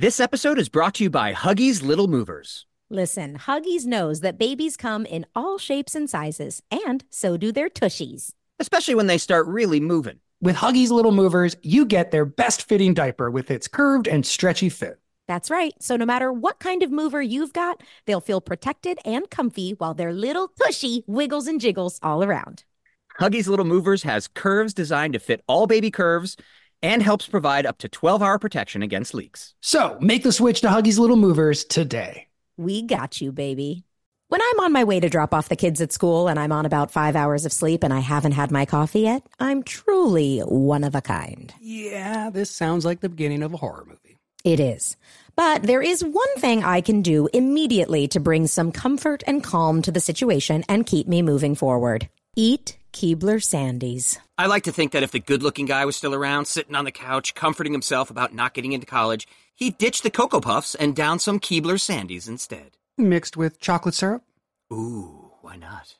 This episode is brought to you by Huggies Little Movers. Listen, Huggies knows that babies come in all shapes and sizes, and so do their tushies. especially when they start really moving. With Huggies Little Movers, you get their best fitting diaper with its curved and stretchy fit. That's right. So no matter what kind of mover you've got, they'll feel protected and comfy while their little tushy wiggles and jiggles all around. Huggies Little Movers has curves designed to fit all baby curves and helps provide up to 12 hour protection against leaks. So make the switch to Huggies Little Movers today. We got you, baby. When I'm on my way to drop off the kids at school and I'm on about five hours of sleep and I haven't had my coffee yet, I'm truly one of a kind. Yeah, this sounds like the beginning of a horror movie. It is. But there is one thing I can do immediately to bring some comfort and calm to the situation and keep me moving forward. Eat Keebler Sandies. I like to think that if the good looking guy was still around, sitting on the couch, comforting himself about not getting into college, he'd ditch the Cocoa Puffs and down some Keebler Sandies instead. Mixed with chocolate syrup? Ooh, why not?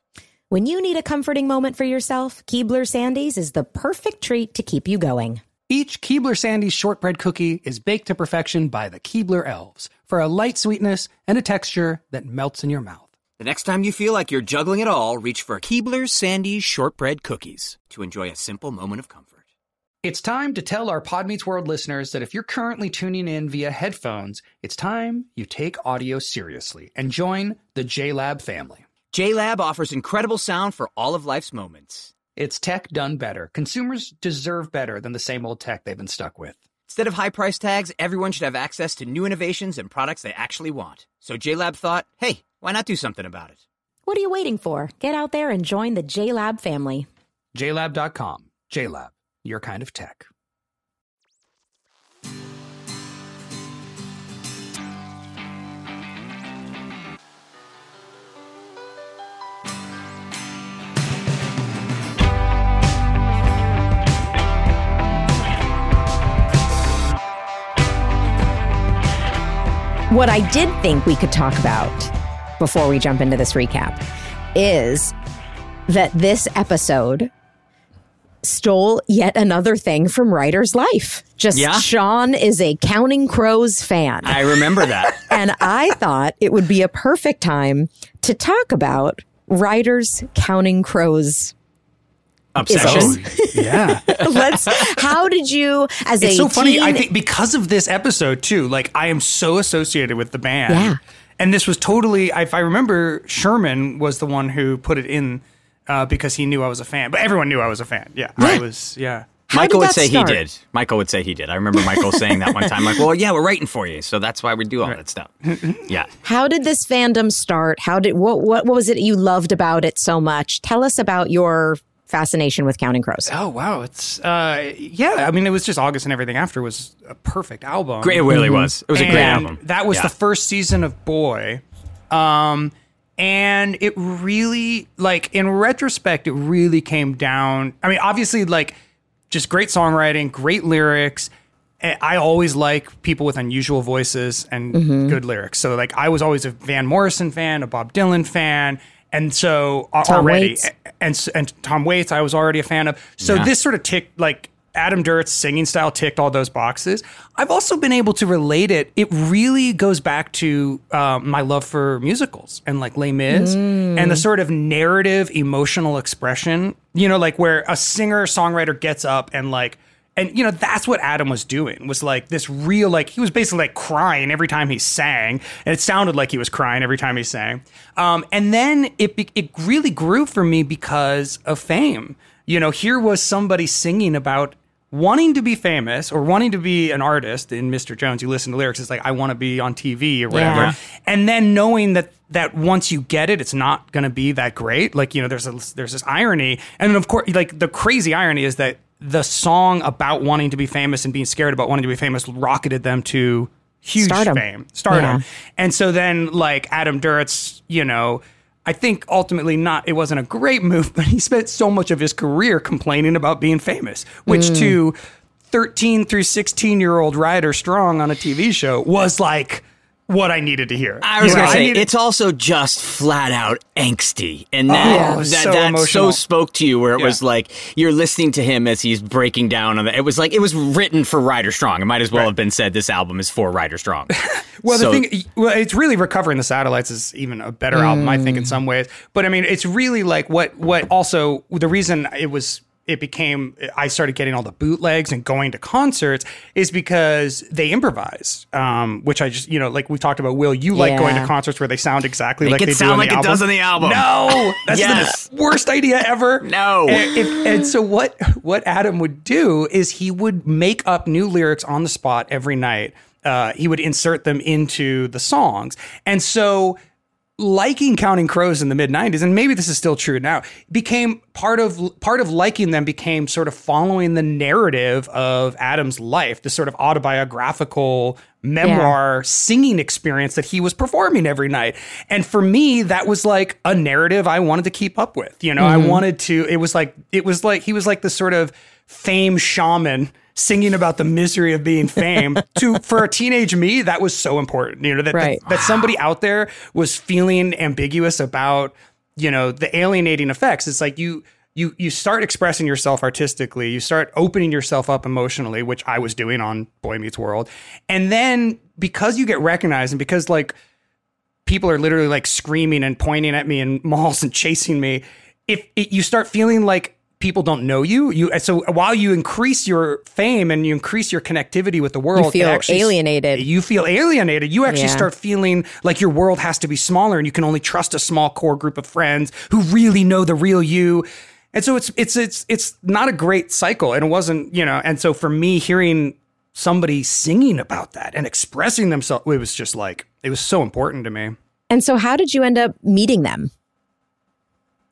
When you need a comforting moment for yourself, Keebler Sandies is the perfect treat to keep you going. Each Keebler Sandies shortbread cookie is baked to perfection by the Keebler elves for a light sweetness and a texture that melts in your mouth. The next time you feel like you're juggling it all, reach for Keebler Sandies shortbread cookies to enjoy a simple moment of comfort. It's time to tell our Pod Meets World listeners that if you're currently tuning in via headphones, it's time you take audio seriously and join the JLab family. JLab offers incredible sound for all of life's moments. It's tech done better. Consumers deserve better than the same old tech they've been stuck with. Instead of high price tags, everyone should have access to new innovations and products they actually want. So JLab thought, hey, why not do something about it? What are you waiting for? Get out there and join the JLab family. JLab.com. JLab, your kind of tech. What I did think we could talk about before we jump into this recap is that this episode stole yet another thing from Ryder's life. Just Yeah? Shawn is a Counting Crows fan. I remember that. and I thought it would be a perfect time to talk about Ryder's Counting Crows. Obsession. Oh, yeah. Let's. How did you, as it's a so funny. teen- I think because of this episode too. Like I am so associated with the band. Yeah. And this was totally. If I remember, Sherman was the one who put it in uh, because he knew I was a fan. But everyone knew I was a fan. Yeah. I was. Yeah. How Michael would say start? he did. Michael would say he did. I remember Michael saying that one time, like, well, yeah, we're writing for you. So that's why we do all that stuff. Yeah. How did this fandom start? How did what what what was it you loved about it so much? Tell us about your fascination with Counting Crows. Oh wow. It's. Uh. Yeah. I mean, it was just August and everything after was a perfect album. Great. It really was. It was a great album. That was Yeah. the first season of Boy. Um, and it really, like, in retrospect, it really came down. I mean, obviously, like, just great songwriting, great lyrics. Eh, I always like people with unusual voices and good lyrics. So, like, I was always a Van Morrison fan, a Bob Dylan fan. And so uh, Tom already, Waits. and and Tom Waits, I was already a fan of. So Yeah. this sort of ticked like Adam Duritz's singing style ticked all those boxes. I've also been able to relate it. It really goes back to um, my love for musicals and like Les Mis and the sort of narrative, emotional expression. You know, like where a singer songwriter gets up and like. And you know that's what Adam was doing was like this real like he was basically like crying every time he sang and it sounded like he was crying every time he sang um, and then it it really grew for me because of fame you know here was somebody singing about wanting to be famous or wanting to be an artist in Mr. Jones you listen to lyrics it's like I want to be on TV or whatever Yeah. and then knowing that that once you get it it's not going to be that great like you know there's a there's this irony and then of course like the crazy irony is that the song about wanting to be famous and being scared about wanting to be famous rocketed them to huge Stardom. fame stardom Yeah. and so then like Adam Duritz you know I think ultimately not it wasn't a great move but he spent so much of his career complaining about being famous which Mm. to 13 through 16 year old Ryder Strong on a TV show was like what I needed to hear. I was You know, gonna say needed- it's also just flat out angsty, and that Oh, that, so that so spoke to you where it Yeah. was like you're listening to him as he's breaking down on the. It was like it was written for Ryder Strong. It might as well have been said this album is for Ryder Strong. Well, the thing, well, it's really recovering the satellites is even a better album, I think, Mm. in some ways. But I mean, it's really like what what also the reason it was it became I started getting all the bootlegs and going to concerts is because they improvise, um, which I just you know like we've talked about. Will you like going to concerts where they sound exactly Make like it they sound do on like the it album? does on the album. No, that's Yes. the worst idea ever. No. And, if- and so what what Adam would do is he would make up new lyrics on the spot every night. Uh, he would insert them into the songs, and so liking Counting Crows in the mid '90s, and maybe this is still true now, became part of part of liking them became sort of following the narrative of Adam's life, the sort of autobiographical memoir singing experience that he was performing every night. And for me, that was like a narrative I wanted to keep up with. You know, I mm-hmm. wanted to. It was like it was like he was like the sort of fame shaman singing about the misery of being famed to for a teenage me that was so important you know that, Right. that that somebody out there was feeling ambiguous about you know the alienating effects it's like you you you start expressing yourself artistically you start opening yourself up emotionally which i was doing on boy meets world and then because you get recognized and because like people are literally like screaming and pointing at me in malls and chasing me if it, you start feeling like people don't know you you so while you increase your fame and you increase your connectivity with the world you feel actually- alienated. you feel alienated you actually Yeah. start feeling like your world has to be smaller and you can only trust a small core group of friends who really know the real you and so it's it's it's it's not a great cycle and it wasn't you know and so for me hearing somebody singing about that and expressing themselves it was just like it was so important to me And so, how did you end up meeting them?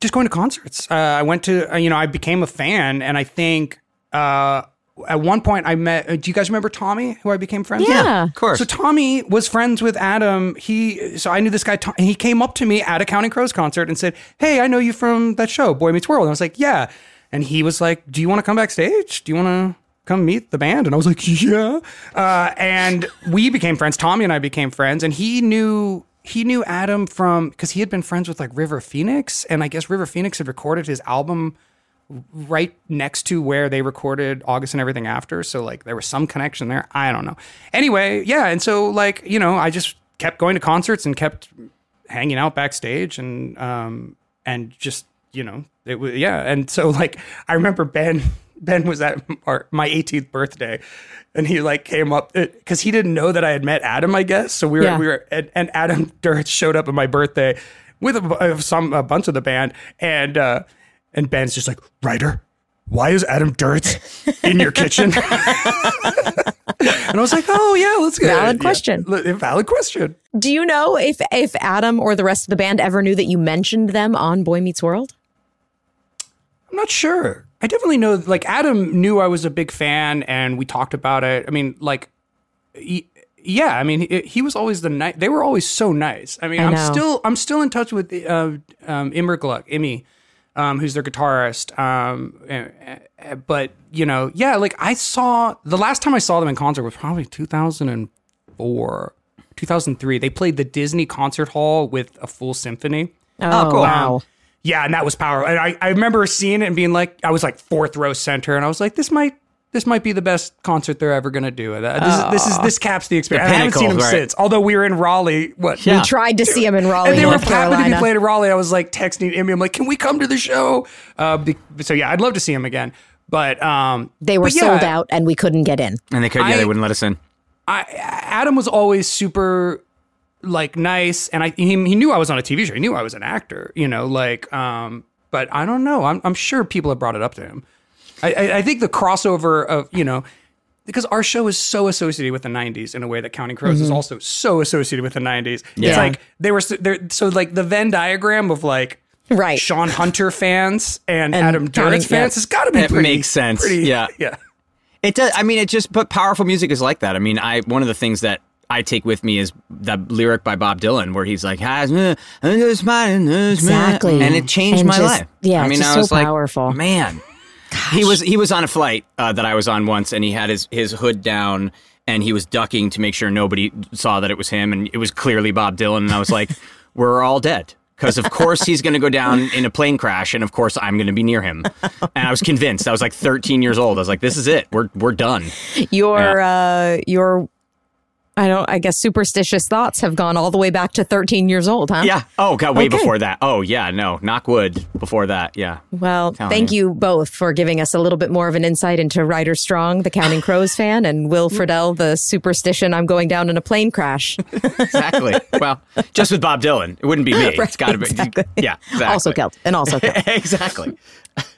Just going to concerts. Uh, I went to, uh, you know, I became a fan, and I think uh, at one point I met. Uh, do you guys remember Tommy, who I became friends with? Yeah. of course. So Tommy was friends with Adam. He so I knew this guy. Tom, and he came up to me at a Counting Crows concert and said, "Hey, I know you from that show, Boy Meets World." And I was like, "Yeah." And he was like, "Do you want to come backstage? Do you want to?" Come meet the band, and I was like, "Yeah." Uh, and we became friends. Tommy and I became friends, and he knew he knew Adam from because he had been friends with like River Phoenix, and I guess River Phoenix had recorded his album right next to where they recorded August and everything after. So like there was some connection there. I don't know. Anyway, yeah, and so like you know I just kept going to concerts and kept hanging out backstage and um and just you know it was yeah and so like I remember Ben Ben was at our, my 18th birthday and he like came up because he didn't know that I had met Adam I guess so we were Yeah. we were and, and Adam Duritz showed up at my birthday with a, uh, some a bunch of the band and uh and Ben's just like Ryder why is Adam Duritz in your kitchen and I was like oh yeah let's go Valid Yeah. question. L- valid question Do you know if if Adam or the rest of the band ever knew that you mentioned them on Boy Meets World? I'm not sure. I definitely know, like, Adam knew I was a big fan and we talked about it. I mean, like, he, yeah, I mean, he, he was always the nice, they were always so nice. I mean, I I'm know. still, I'm still in touch with, uh, um, Immerglück, Immy, um, who's their guitarist. Um, but, you know, yeah, like, I saw, the last time I saw them in concert was probably 2004, 2003. They played the Disney Concert Hall with a full symphony. Oh, cool. wow. Yeah, and that was powerful. And I, I remember seeing it and being like, I was like fourth row center, and I was like, this might this might be the best concert they're ever gonna do. This is this is this caps the experience. The I haven't seen them right. since. Although we were in Raleigh, what? Yeah. We tried to see him in Raleigh, And they were North happened to be Carolina. played in Raleigh. I was like texting Emmy. I'm like, can we come to the show? Uh, be, so yeah, I'd love to see him again. But um, They were but yeah, sold out, and we couldn't get in. and they could, yeah, I- they wouldn't let us in. I, Adam was always super like nice, and I he, he knew I was on a TV show. He knew I was an actor, you know, like um. But I don't know. I'm I'm sure people have brought it up to him. I I, I think the crossover of you know. Because our show is so associated with the '90s in a way that Counting Crows is also so associated with the '90s. Yeah. It's like they were so, they're, so like the Venn diagram of like Right. Shawn Hunter fans and, And Adam Counting- Duritz fans yeah. has got to be It pretty, makes sense. Pretty, Yeah. yeah. It does. I mean, it just. But powerful music is like that. I mean, I one of the things that I take with me is that lyric by Bob Dylan where he's like, "Has me, and it's mine, and Exactly. and it changed And my just- life. yeah, I mean, just I so was like, powerful. man. He was he was on a flight uh, that I was on once, and he had his his hood down, and he was ducking to make sure nobody saw that it was him, and it was clearly Bob Dylan. And I was like, "We're all dead." Because of course he's going to go down in a plane crash, and of course I'm going to be near him. And I was convinced. I was like 13 years old. I was like, "This is it. We're we're done." Your uh your I don't I guess superstitious thoughts have gone all the way back to 13 years old, huh? Yeah. Oh, God, way Okay. before that. Oh, yeah. No, knock wood before that. Yeah. Well, Telling thank you both for giving us a little bit more of an insight into Ryder Strong, the Counting Crows fan, and Will Friedle, the superstition I'm going down in a plane crash. Exactly. well, just with Bob Dylan, it wouldn't be me. it's got to be. Yeah. Exactly. Also killed. And also killed. exactly.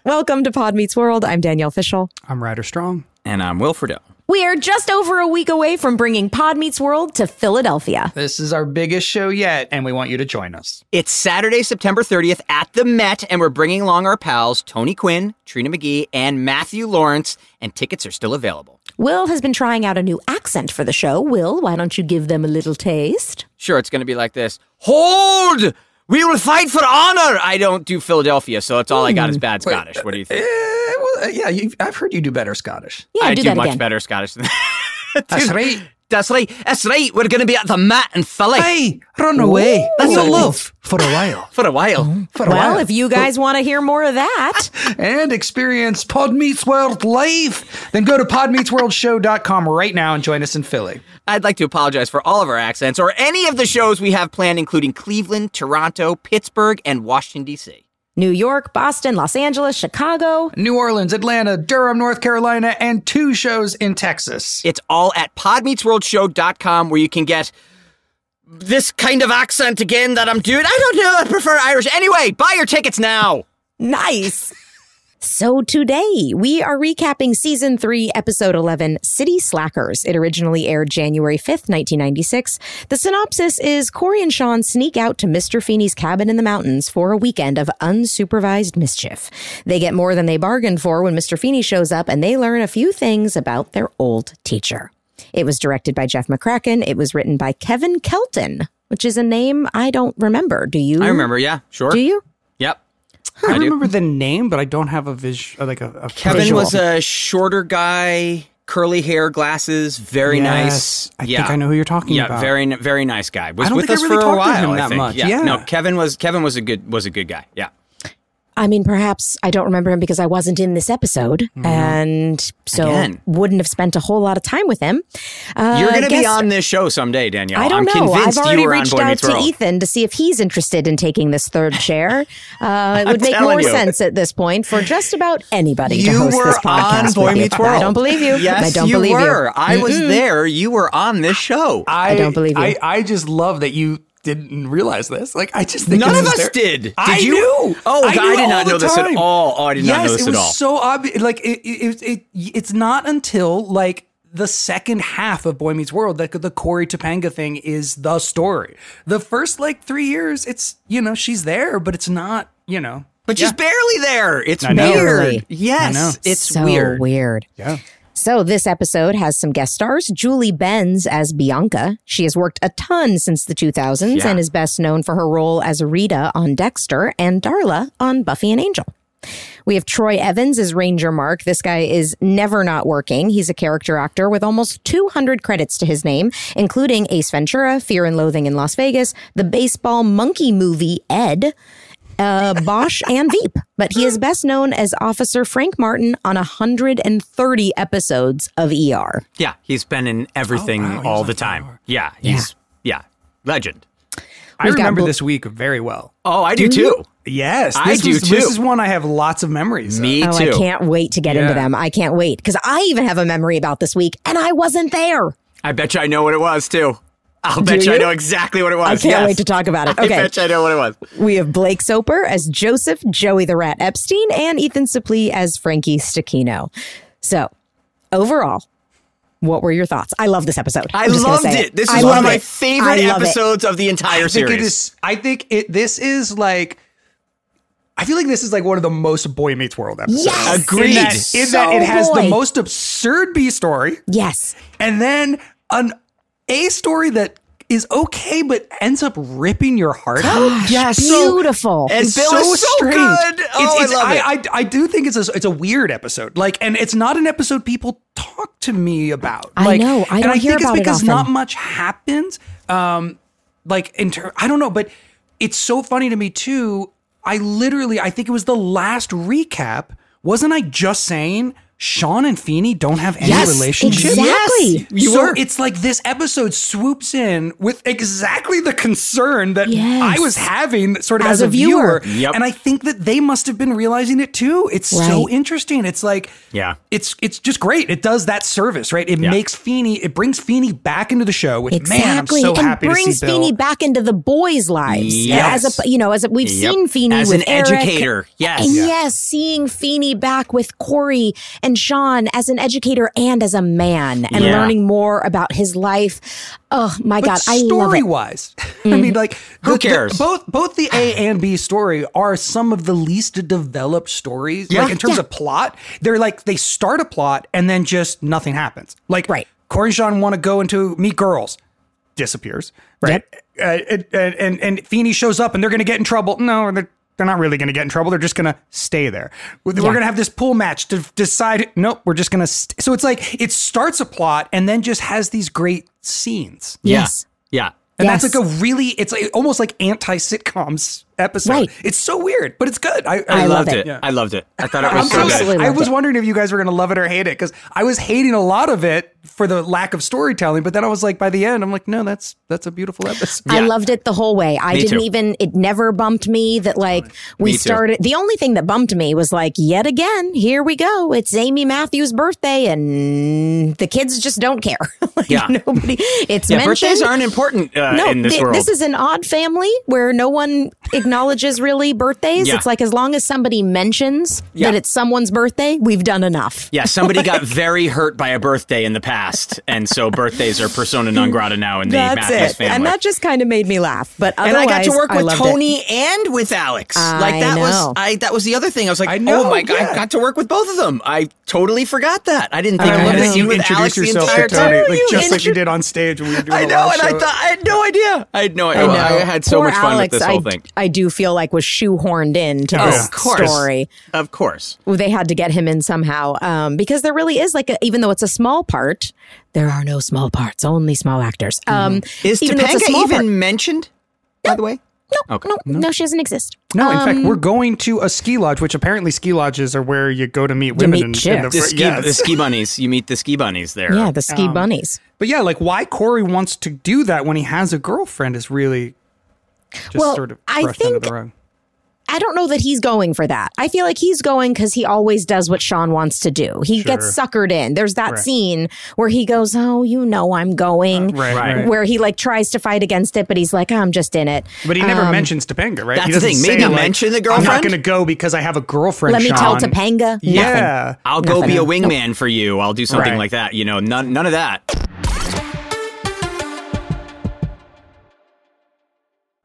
Welcome to Pod Meets World. I'm Danielle Fishel. I'm Ryder Strong. And I'm Will Friedle. We are just over a week away from bringing Pod Meets World to Philadelphia. This is our biggest show yet, and we want you to join us. It's Saturday, September 30th at the Met, and we're bringing along our pals Tony Quinn, Trina McGee, and Matthew Lawrence, and tickets are still available. Will has been trying out a new accent for the show. Will, why don't you give them a little taste? Sure, it's going to be like this Hold! We will fight for honor! I don't do Philadelphia, so that's all I got is bad Scottish. What do you think? Eh, well, uh, yeah, you I've heard you do better Scottish. Yeah, I do, do that much again. better Scottish than that. That's right. That's right. That's right. We're going to be at the Met in Philly Hey, run away. That's You'll love for a while. for a while. Mm-hmm. For a Well, while. if you guys want to hear more of that, and experience Pod Meets World live, then go to podmeetsworldshow.com right now and join us in Philly. I'd like to apologize for all of our accents or any of the shows we have planned, including Cleveland, Toronto, Pittsburgh, and Washington, D.C. New York, Boston, Los Angeles, Chicago. New Orleans, Atlanta, Durham, North Carolina, and two shows in Texas. It's all at podmeetsworldshow.com where you can get this kind of accent again that I'm doing. I don't know. I prefer Irish. Anyway, buy your tickets now. Nice. So today we are recapping season three, episode 11, City Slackers. It originally aired January 5th, 1996. The synopsis is Cory and Shawn sneak out to Mr. Feeny's cabin in the mountains for a weekend of unsupervised mischief. They get more than they bargained for when Mr. Feeny shows up and they learn a few things about their old teacher. It was directed by Jeff McCracken. It was written by Kevin Kelton, which is a name I don't remember. Do you? I remember. Yeah, sure. Do you? I, I remember the name, but I don't have a visual, uh, like a, a Kevin visual. was a shorter guy, curly hair, glasses, very Yes, nice. I yeah. think I know who you're talking yeah, about. Yeah, very very nice guy. Was I don't with us really for a while. him that much, Yeah. yeah. No, Kevin was Kevin was a good was a good guy. Yeah. I mean, perhaps I don't remember him because I wasn't in this episode, and so Mm-hmm. Again. wouldn't have spent a whole lot of time with him. Uh, You're going to be on this show someday, Danielle. I don't am know. convinced I've already you were on reached out to Ethan to see if he's interested in taking this third chair. Uh, it would make more you. sense at this point for just about anybody to host were this podcast. on Boy. Meets World. I don't believe you. Yes, I don't you believe were. you. I was there. You were on this show. I, don't believe you. I, I just love that you didn't realize this. Like, I just think None of is us their- did. Did I you? knew. Oh, I, knew did not the know this at all. Oh, I did yes, not know this it at was all. so obvious. Like, it, it, it, it, it's not until like the second half of Boy Meets World that the Cory Topanga thing is the story. The first like three years, it's you know she's there, but it's not you know. but yeah. she's barely there. It's I weird. Barely. Yes, I know. it's so weird. weird. Yeah. So this episode has some guest stars. Julie Benz as Bianca. She has worked a ton since the 2000s Yeah. and is best known for her role as Rita on Dexter and Darla on Buffy and Angel. We have Troy Evans as Ranger Mark. This guy is never not working. He's a character actor with almost 200 credits to his name, including Ace Ventura, Fear and Loathing in Las Vegas, the baseball monkey movie Ed, uh, Bosch, and Veep. But he is best known as Officer Frank Martin on 130 episodes of ER. Yeah, he's been in everything Oh, wow, all the time. Power. Yeah, he's yeah, legend. I We've got remember Bl- this week very well. Oh, I do, Do you? too. Yes, I do was- too. This is one I have lots of memories. of. Me Oh, too. I can't wait to get into them. I can't wait because I even have a memory about this week and I wasn't there. I bet you I know what it was too. I'll bet you I know exactly what it was. I can't yes. wait to talk about it. Okay. I Okay. bet you I know what it was. We have Blake Soper as Joseph, Joey the Rat Epstein, and Ethan Suplee as Frankie Stechino. So, overall, what were your thoughts? I love this episode. I I'm just gonna loved say it. This I is one of my it. favorite I love it. episodes of the entire I think series. it is. I think it. This is like. I feel like this is like one of the most Boy Meets World episodes. Yes! Agreed. In that, in So that it has oh, boy. the most absurd B story, Yes. and then an A story that is okay, but ends up ripping your heart out. Yes. Beautiful. And It's Bill is so good. Oh, It's- I it's- love it. I, I, I do think it's a, it's a weird episode. Like, and it's not an episode people talk to me about. I know. I and I think it it's because often. not much happens. Um, like in ter- I don't know, but it's so funny to me too. I literally, I think it was the last recap. Wasn't I just saying Shawn and Feeny don't have any Yes, relationship? exactly. You so were. it's like this episode swoops in with exactly the concern that Yes. I was having sort of As as, a a viewer. viewer. Yep. And I think that they must have been realizing it too. It's so interesting. It's like Yeah. it's it's just great. It does that service, right? It Yeah. makes Feeny, it brings Feeny back into the show, which Exactly, man, I'm so and happy brings to see Bill. Feeny back into the boys' lives. Yes. As a, you know, as a, we've Yep. seen Feeny As with an Eric, educator, yes. and Yeah. yes, seeing Feeny back with Cory and Shawn as an educator and as a man, and Yeah. learning more about his life. Oh my But God, I love story it. Mm-hmm. wise, I mean, like Who the- the- cares? both both the A and B story are some of the least developed stories. Yeah. Like in terms Yeah. of plot, they're like they start a plot and then just nothing happens. Like Right. Cory and Shawn want to go into meet girls, disappears. Right. Uh, and, and and and Feeny shows up and they're going to get in trouble. No, they're they're not really going to get in trouble. They're just going to stay there. We're Yeah. going to have this pool match to decide. Nope, we're just going to. St- so it's like it starts a plot and then just has these great scenes. Yes. Yeah. And Yes. that's like a really, it's like almost like anti sitcoms episode. Right. It's so weird, but it's good. I, I I, love Loved it. it. Yeah. I loved it. I thought it was so so good. I was it. wondering if you guys were going to love it or hate it because I was hating a lot of it for the lack of storytelling. But then I was like, by the end, I'm like, no, that's that's a beautiful episode. I loved it the whole way. I Me didn't too. even, it never bumped me that like we Me too. started. The only thing that bumped me was like, yet again, here we go. It's Amy Matthews' birthday and the kids just don't care. like Yeah. nobody, it's Yeah, mentioned. birthdays aren't important uh, no, in this thi- world. this is an odd family where no one acknowledges really birthdays. Yeah. It's like as long as somebody mentions Yeah. that it's someone's birthday, we've done enough. yeah, somebody got very hurt by a birthday in the past, and so birthdays are persona non grata now in the That's Matthews it. family. And that just kind of made me laugh. But and I got to work with loved it. Tony and with Alex. like that know. was I that was the other thing. I was like, I oh know, oh my god, yeah. I got to work with both of them. I totally forgot that. I didn't think I I would love that you with introduce Alex the yourself entire to Tony, time. like You just like you did on stage when we were doing I know, live and I thought I had no idea. I had no I idea. know. I, had so Poor much fun Alex, with this I, whole thing. I do feel like was shoehorned into Oh, this of course. story. Of course. They had to get him in somehow um, because there really is like, a, even though it's a small part, there are no small parts, only small actors. Um, Is even it's a Topanga small even part- mentioned? By the way, No, Okay. no, no, she doesn't exist. No, in Um, fact, we're going to a ski lodge, which apparently ski lodges are where you go to meet women. meet in, in chicks. the, the ski, yes. the ski bunnies. You meet the ski bunnies there. Yeah, the ski bunnies. But yeah, like why Cory wants to do that when he has a girlfriend is really just Well, sort of I brushed under think- the rug. I don't know that he's going for that. I feel like he's going because he always does what Shawn wants to do. He gets suckered in. There's that Right. scene where he goes, "Oh, you know, I'm going." Right, Right. right. Where he like tries to fight against it, but he's like, I'm just in it. But he never Um, mentions Topanga, right? that's he the doesn't thing. say, Maybe like, mention the girlfriend. I'm not going to go because I have a girlfriend. Let me tell Shawn." Topanga. Nothing. Yeah. I'll go Nothing. be a wingman for you. I'll do something Right. like that. You know, none, none of that.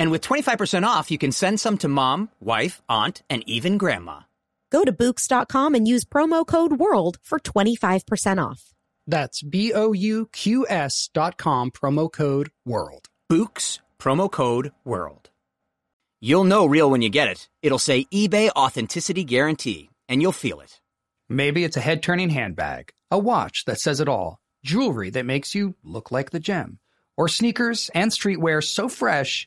And with 25% off, you can send some to mom, wife, aunt, and even grandma. Go to Bouqs.com and use promo code WORLD for 25% off. That's B O U Q S dot com, promo code WORLD. Bouqs, promo code WORLD. You'll know real when you get it. It'll say eBay Authenticity Guarantee, and you'll feel it. Maybe it's a head turning handbag, a watch that says it all, jewelry that makes you look like the gem, or sneakers and streetwear so fresh,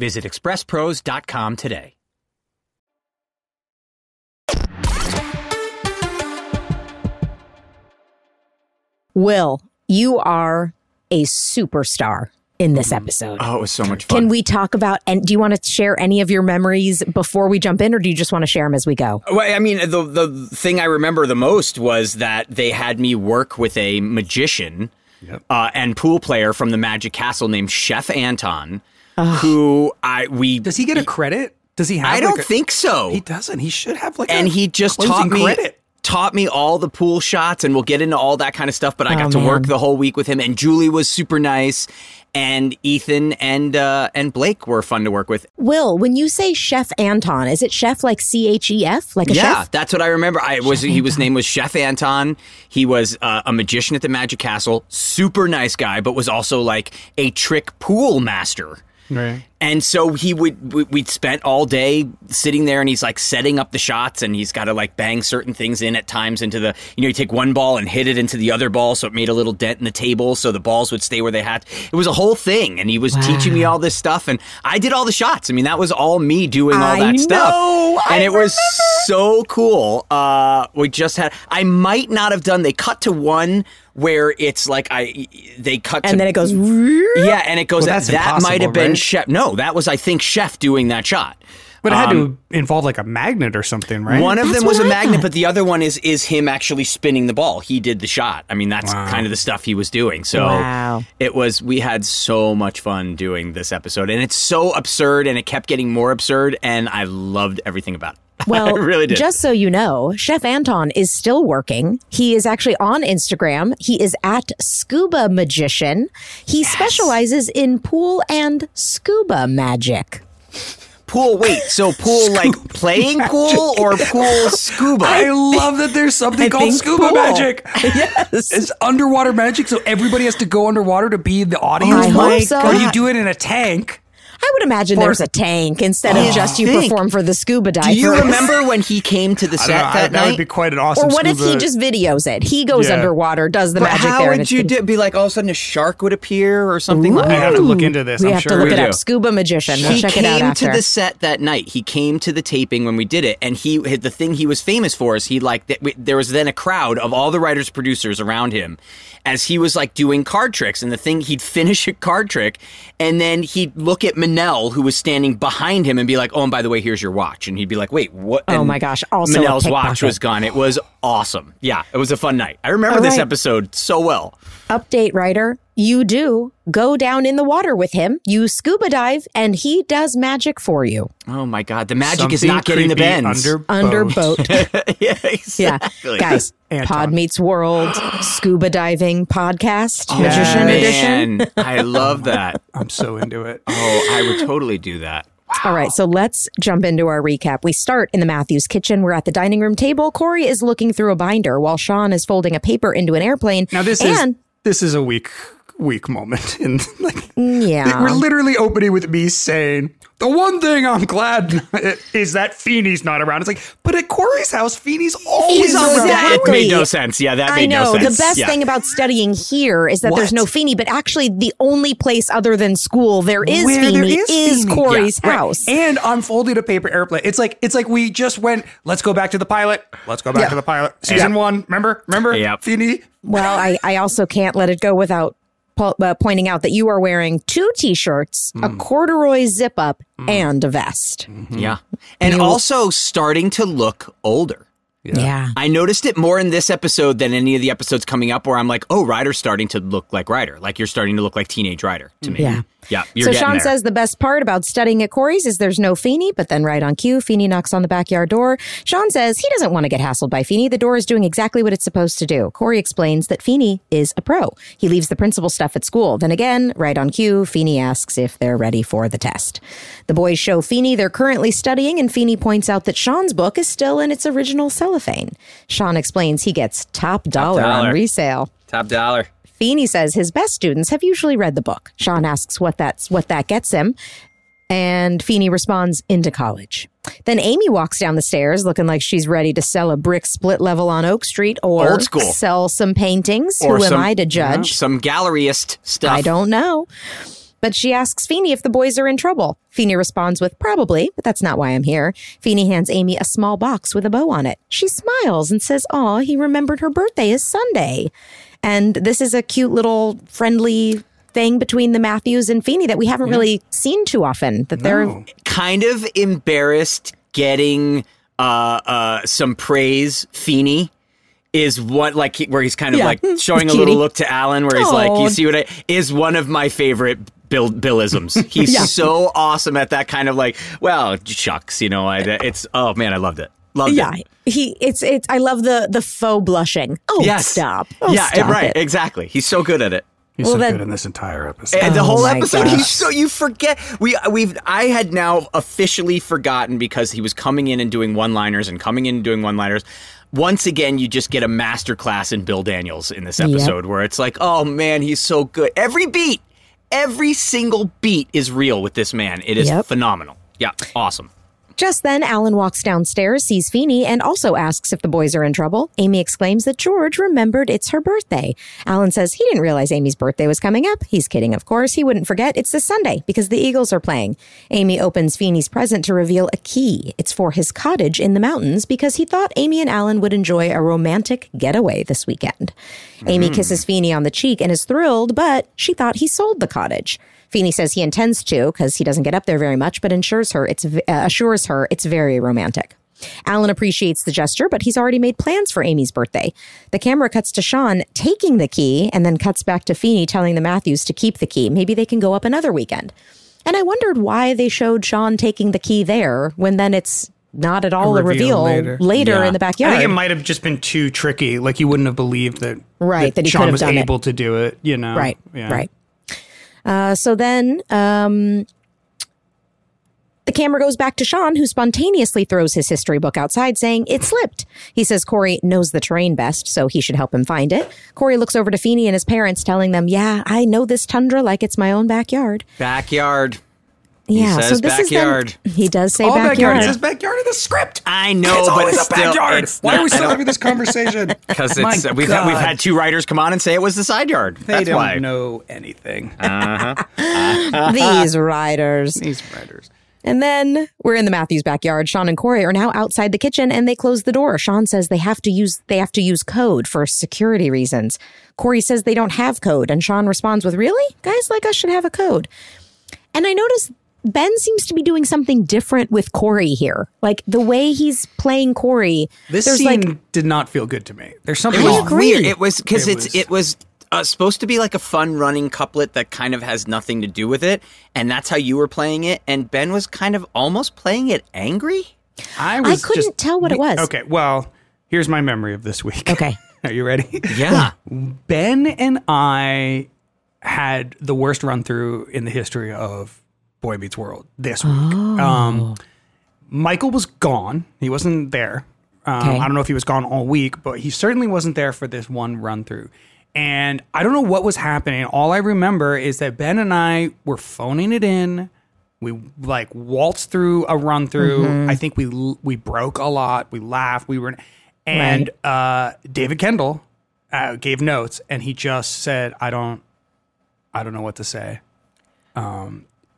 Visit expresspros.com today. Will, you are a superstar in this episode. Oh, it was so much fun. Can we talk about and do you want to share any of your memories before we jump in or do you just want to share them as we go? Well, I mean, the the thing I remember the most was that they had me work with a magician uh, and pool player from the Magic Castle named Chef Anton, who I we Does he get a credit? Does he have? I don't a- think so. he doesn't. He should have like. and a he just closing taught me credit. taught me all the pool shots and we'll get into all that kind of stuff but i Oh, got to work the whole week with him and julie was super nice and ethan and uh, and blake were fun to work with Will, when you say Chef Anton, is it chef like C H E F? Like a chef? yeah chef? that's what i remember i was he was name was chef anton he was uh, a magician at the magic castle super nice guy but was also like a trick pool master Right. And so he would, we- we'd spent all day sitting there and he's like setting up the shots and he's got to like bang certain things in at times into the, you know, you take one ball and hit it into the other ball so it made a little dent in the table so the balls would stay where they had. It was a whole thing and he was teaching me all this stuff and I did all the shots. I mean, that was all me doing all I that stuff. and I it was so cool. Uh, we just had, I might not have done, they cut to one where it's like I, they cut to And then it goes yeah, and it goes. Well, that that's that might have been right? chef. No, that was I think chef doing that shot. But it had Um, to involve like a magnet or something, right? One of That's them was a what magnet, thought. but the other one is is him actually spinning the ball. He did the shot. I mean, that's kind of the stuff he was doing. So Wow. it was. We had so much fun doing this episode, and it's so absurd, and it kept getting more absurd, and I loved everything about it. Well, really just so you know, Chef Anton is still working. He is actually on Instagram. He is at Scuba Magician. He specializes in pool and scuba magic. Pool. Wait, so pool like playing pool or pool scuba? I love that there's something I called scuba pool. magic. Yes. It's underwater magic, so everybody has to go underwater to be the oh audience. I part? hope so. Or you do it in a tank. I would imagine there's a tank instead of oh, just you think. perform for the scuba diver. Do you remember when he came to the set don't know, I- that, that would be quite an awesome. Or what if he just videos it? He goes Yeah. underwater, does the but magic how there. would it's you pretty- do? Be like all of a sudden a shark would appear or something like that. I have to look into this. We I'm have sure to look We it do. up. Scuba magician. We'll he check came it out after. to the set that night. He came to the taping when we did it, and he the thing he was famous for is he like th- there was then a crowd of all the writers producers around him as he was like doing card tricks, and the thing he'd finish a card trick, and then he'd look at Manel who was standing behind him and be like, "Oh, and by the way, here's your watch," and he'd be like, "Wait, what?" Oh my gosh, also Manel's watch was gone. It was awesome. Yeah, it was a fun night. I remember All this right. episode so well. Update writer, you do go down in the water with him. You scuba dive, and he does magic for you Oh my god, the magic is not getting the bends. Under, under boat. boat. yeah, yeah, guys. Anton. Pod meets world, scuba diving podcast, Oh, magician edition. I love that. I'm so into it. Oh, I would totally do that. All right, so let's jump into our recap. We start in the Matthews kitchen. We're at the dining room table. Cory is looking through a binder while Shawn is folding a paper into an airplane. Now this and, is this is a weak weak moment in like yeah. we're literally opening with me saying the one thing I'm glad is that Feeny's not around. It's like, but at Cory's house, Feeny's always around. Exactly. It made no sense. Yeah, that I made know. no sense. the best Yeah. thing about studying here is that there's no Feeny, but actually the only place other than school there is Where Feeny there is, is Feeny. Cory's Right. house. And I'm folding a paper airplane. It's like it's like we just went. Let's go back to the pilot. Let's go back Yeah. to the pilot. Season one. Remember? Remember? Yep. Feeny. Well, I, I also can't let it go without po- uh, pointing out that you are wearing two t-shirts, a mm. corduroy zip up, mm. and a vest. Mm-hmm. Yeah. And also starting to look older. Yeah. I noticed it more in this episode than any of the episodes coming up where I'm like, oh, Ryder's starting to look like Ryder. Like you're starting to look like teenage Ryder to me. Yeah. Yeah. You're so Shawn there. says the best part about studying at Cory's is there's no Feeny, but then right on cue, Feeny knocks on the backyard door. Shawn says he doesn't want to get hassled by Feeny. The door is doing exactly what it's supposed to do. Cory explains that Feeny is a pro. He leaves the principal stuff at school. Then again, right on cue, Feeny asks if they're ready for the test. The boys show Feeny they're currently studying, and Feeny points out that Shawn's book is still in its original cellophane. Shawn explains he gets top dollar, on dollar. resale. Top dollar. Feeny says his best students have usually read the book. Shawn asks what that's what that gets him. And Feeny responds into college. Then Amy walks down the stairs looking like she's ready to sell a brick split level on Oak Street or Old school. sell some paintings. Or Who some- am I to judge? Some galleryist stuff. I don't know. But she asks Feeny if the boys are in trouble. Feeny responds with probably, but that's not why I'm here. Feeny hands Amy a small box with a bow on it. She smiles and says, "Aw, he remembered her birthday is Sunday." And this is a cute little friendly thing between the Matthews and Feeny that we haven't really seen too often. That they're kind of embarrassed getting uh, uh, some praise. Feeny is what like where he's kind of Yeah. like showing a little look to Alan, where he's like, "You see what I?" Is one of my favorite Bill Billisms. He's Yeah. so awesome at that kind of like, well, shucks, you know. I, it's oh man, I loved it. Loved yeah. it. He it's it's I love the the faux blushing. Oh, Yes. stop. Oh, yeah, stop right. it. Exactly. He's so good at it. He's Well, so then- good in this entire episode. And the Oh whole my episode, gosh. he's so you forget. We we've I had now officially forgotten because he was coming in and doing one liners and coming in and doing one liners. Once again, you just get a master class in Bill Daniels in this episode where it's like, oh man, he's so good. Every beat, every single beat is real with this man. It is Yep. phenomenal. Yeah, awesome. Just then, Alan walks downstairs, sees Feeny, and also asks if the boys are in trouble. Amy exclaims that George remembered it's her birthday. Alan says he didn't realize Amy's birthday was coming up. He's kidding, of course. He wouldn't forget. It's this Sunday because the Eagles are playing. Amy opens Feeny's present to reveal a key. It's for his cottage in the mountains because he thought Amy and Alan would enjoy a romantic getaway this weekend. Amy mm-hmm. kisses Feeny on the cheek and is thrilled, but she thought he sold the cottage. Feeny says he intends to because he doesn't get up there very much, but ensures her it's uh, assures her it's very romantic. Alan appreciates the gesture, but he's already made plans for Amy's birthday. The camera cuts to Shawn taking the key and then cuts back to Feeny telling the Matthews to keep the key. Maybe they can go up another weekend. And I wondered why they showed Shawn taking the key there when then it's not at all a reveal, later, Yeah. in the backyard. I think it might have just been too tricky. Like you wouldn't have believed that, Right, that he Shawn was done it. able to do it. You know, Right. Yeah. Right. Uh, so then um, the camera goes back to Shawn, who spontaneously throws his history book outside, saying it slipped. He says Cory knows the terrain best, so he should help him find it. Cory looks over to Feeny and his parents, telling them, "Yeah, I know this tundra like it's my own backyard." Backyard. Yeah, says so this backyard. is then, he does say All backyard. backyard. It says backyard in the script. I know, It's but always it's a still, backyard. it's Why are we not- still having this conversation? Because My it's uh, we've had, we've had two writers come on and say it was the side yard. They That's don't why. know anything. Uh-huh. Uh-huh. These writers. These writers. And then we're in the Matthews backyard. Shawn and Cory are now outside the kitchen and they close the door. Shawn says they have to use they have to use code for security reasons. Cory says they don't have code and Shawn responds with, "Really? Guys like us should have a code." And I notice Ben seems to be doing something different with Cory here. Like the way he's playing Cory. This scene like did not feel good to me. There's something It was agree. weird. It was because It it's was- it was uh, supposed to be like a fun running couplet that kind of has nothing to do with it, and that's how you were playing it. And Ben was kind of almost playing it angry. I I couldn't tell what it was. Okay, well, here's my memory of this week. Okay. Are you ready? Yeah. Ben and I had the worst run through in the history of Boy Meets World this week. Um, Michael was gone. He wasn't there. Um, Okay. I don't know if he was gone all week, but he certainly wasn't there for this one run through. And I don't know what was happening. All I remember is that Ben and I were phoning it in. We like waltzed through a run through. I think we we broke a lot. We laughed. We were, and uh, David Kendall uh, gave notes, and he just said, "I don't, I don't know what to say.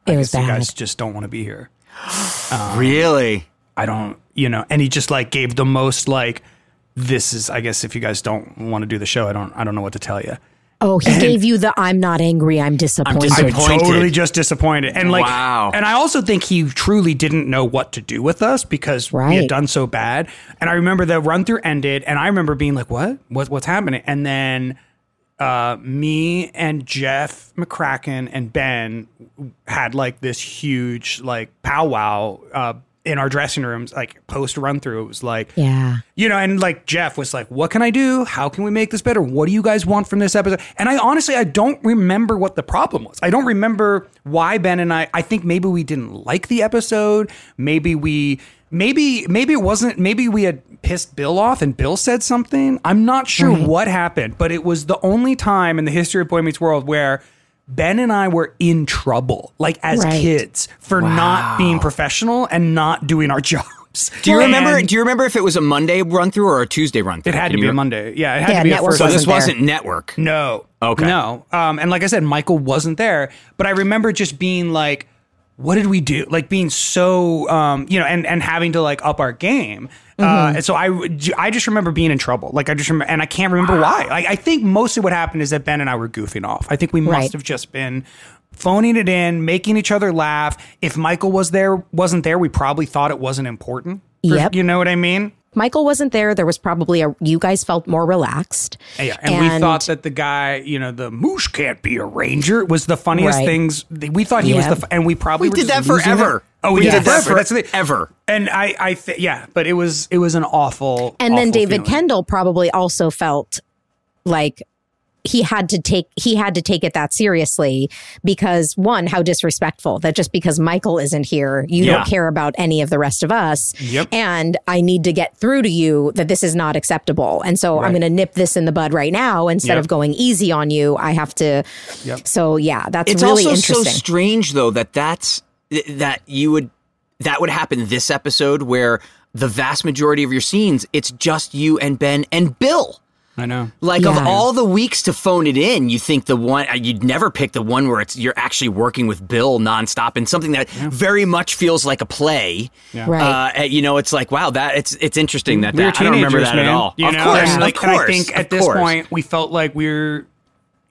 It I was guess you bad. guys just don't want to be here. really? I don't, you know." And he just like gave the most like, "This is, I guess, if you guys don't want to do the show, I don't, I don't know what to tell you." Oh, he gave you the I'm not angry, I'm disappointed. disappointed. I'm totally just disappointed. And like, Wow. and I also think he truly didn't know what to do with us because we had done so bad. And I remember the run through ended, and I remember being like, "What? What? What's happening?" And then uh, me and Jeff McCracken and Ben had like this huge like powwow uh, in our dressing rooms, like post run through. It was like, yeah. you know, and like Jeff was like, "What can I do? How can we make this better? What do you guys want from this episode?" And I honestly, I don't remember what the problem was. I don't remember why Ben and I. I think maybe we didn't like the episode. Maybe we, maybe maybe it wasn't. Maybe we had pissed Bill off, and Bill said something. I'm not sure Right. what happened, but it was the only time in the history of Boy Meets World where. Ben and I were in trouble, like as Right. kids, for not being professional and not doing our jobs. Do you remember? Do you remember if it was a Monday run through or a Tuesday run through? it had Can to you be a Monday. Yeah, it had Yeah, to be a network first. So this wasn't there. network. no, Okay. no. Um, and like I said, Michael wasn't there, but I remember just being like, "What did we do?" Like being so, um, you know, and and having to like up our game. Mm-hmm. Uh, and so I, I just remember being in trouble. Like I just remember, and I can't remember why. Like I think mostly what happened is that Ben and I were goofing off. I think we must Right. have just been phoning it in, making each other laugh. If Michael was there, wasn't there, we probably thought it wasn't important. For- Yep. You know what I mean? Michael wasn't there. There was probably a, you guys felt more relaxed. Yeah, and, we thought that the guy, you know, the moosh can't be a ranger was the funniest Right. things. We thought he was the, and we probably We were did just that forever. it. Oh, we We did did that that forever. That's the forever. And I, I, th- yeah, but it was, it was an awful. and then David feeling. Kendall probably also felt like he had to take he had to take it that seriously because one how disrespectful that just because Michael isn't here you Yeah. don't care about any of the rest of us Yep. and I need to get through to you that this is not acceptable and so I'm going to nip this in the bud right now instead Yep. of going easy on you I have to Yep. so yeah that's It's really also so strange though that that's that you would that would happen this episode where the vast majority of your scenes it's just you and Ben and Bill. I know. Like of all the weeks to phone it in, you think the one uh, you'd never pick the one where it's you're actually working with Bill nonstop and something that very much feels like a play. Right. Uh, you know, it's like wow, that it's it's interesting that, We were that I don't remember that man. at all. You of know, course, and, like, of and course, I think at this course. point we felt like we were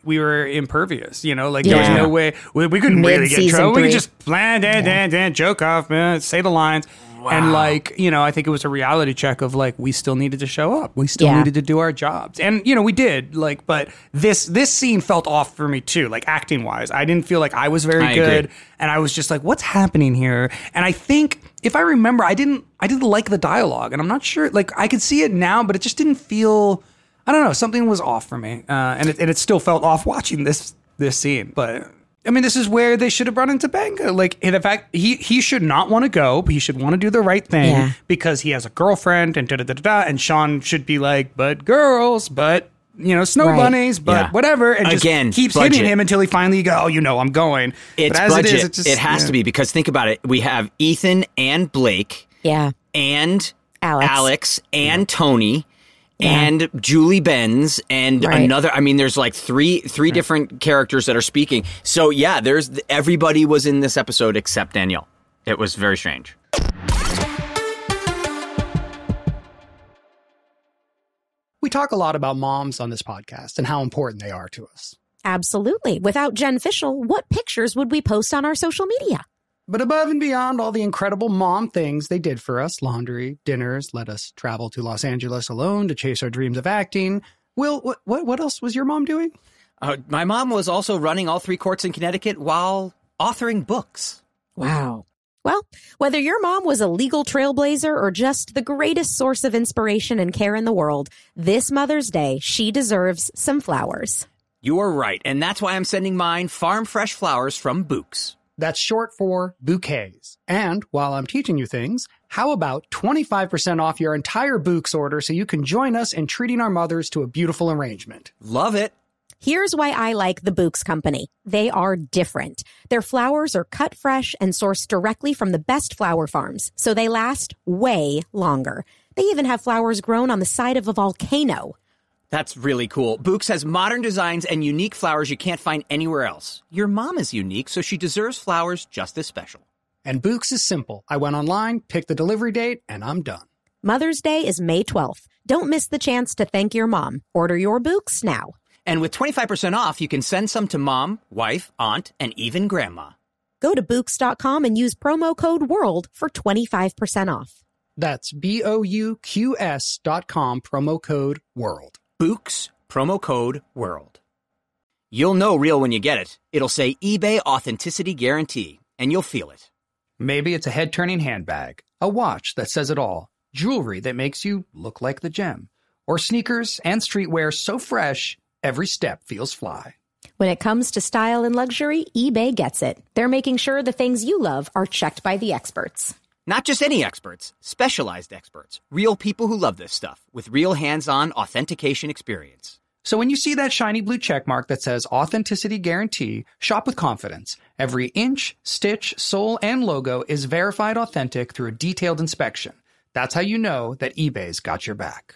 we were impervious. You know, like there was no way we, we couldn't really get in Mid-season trouble. We could three. just plan, dan, dan, dan, joke off, man, say the lines. And like, you know, I think it was a reality check of like we still needed to show up. We still Yeah. needed to do our jobs. And you know, we did. Like, but this this scene felt off for me too, like acting wise. I didn't feel like I was very I good. agree. And I was just like, what's happening here? And I think if I remember, I didn't I didn't like the dialogue. And I'm not sure like I could see it now, but it just didn't feel I don't know, something was off for me. Uh, and it and it still felt off watching this this scene. But I mean, this is where they should have brought into Benga. Like, in fact, he he should not want to go, but he should want to do the right thing Yeah. because he has a girlfriend and da da da da. da, And Shawn should be like, but girls, but you know, snow Right. bunnies, but Yeah. whatever, and Again, just keeps budget. hitting him until he finally go. Oh, you know, I'm going. It's but as budget. it It, is, it, just, has yeah. to be because think about it. We have Ethan and Blake yeah and Alex, Alex. and Tony and Julie Benz and Right. another I mean there's like three three different characters that are speaking. So yeah, there's everybody was in this episode except Danielle. It was very strange. We talk a lot about moms on this podcast and how important they are to us. absolutely without Jen Fishel what pictures would we post on our social media But above and beyond all the incredible mom things they did for us laundry, dinners, let us travel to Los Angeles alone to chase our dreams of acting. Will, what, what, what else was your mom doing? Uh, my mom was also running all three courts in Connecticut while authoring books. Wow. Well, whether your mom was a legal trailblazer or just the greatest source of inspiration and care in the world, this Mother's Day, she deserves some flowers. You are right, and that's why I'm sending mine farm fresh flowers from Bouqs. That's short for bouquets. And while I'm teaching you things, how about 25% off your entire Bouqs order so you can join us in treating our mothers to a beautiful arrangement? Love it. Here's why I like the Bouqs Company. They are different. Their flowers are cut fresh and sourced directly from the best flower farms, so they last way longer. They even have flowers grown on the side of a volcano. That's really cool. Bouqs has modern designs and unique flowers you can't find anywhere else. Your mom is unique, so she deserves flowers just as special. And Bouqs is simple. I went online, picked the delivery date, and I'm done. Mother's Day is May 12th. Don't miss the chance to thank your mom. Order your Bouqs now. And with 25% off, you can send some to mom, wife, aunt, and even grandma. Go to Bouqs.com and use promo code WORLD for 25% off. That's B O U Q S dot com, promo code WORLD. Bouqs, promo code WORLD. You'll know real when you get it. It'll say eBay Authenticity Guarantee, and you'll feel it. Maybe it's a head turning handbag, a watch that says it all, jewelry that makes you look like the gem, or sneakers and streetwear so fresh, every step feels fly. When it comes to style and luxury, eBay gets it. They're making sure the things you love are checked by the experts. Not just any experts, specialized experts, real people who love this stuff with real hands on authentication experience. So when you see that shiny blue check mark that says Authenticity Guarantee, shop with confidence. Every inch, stitch, sole, and logo is verified authentic through a detailed inspection. That's how you know that eBay's got your back.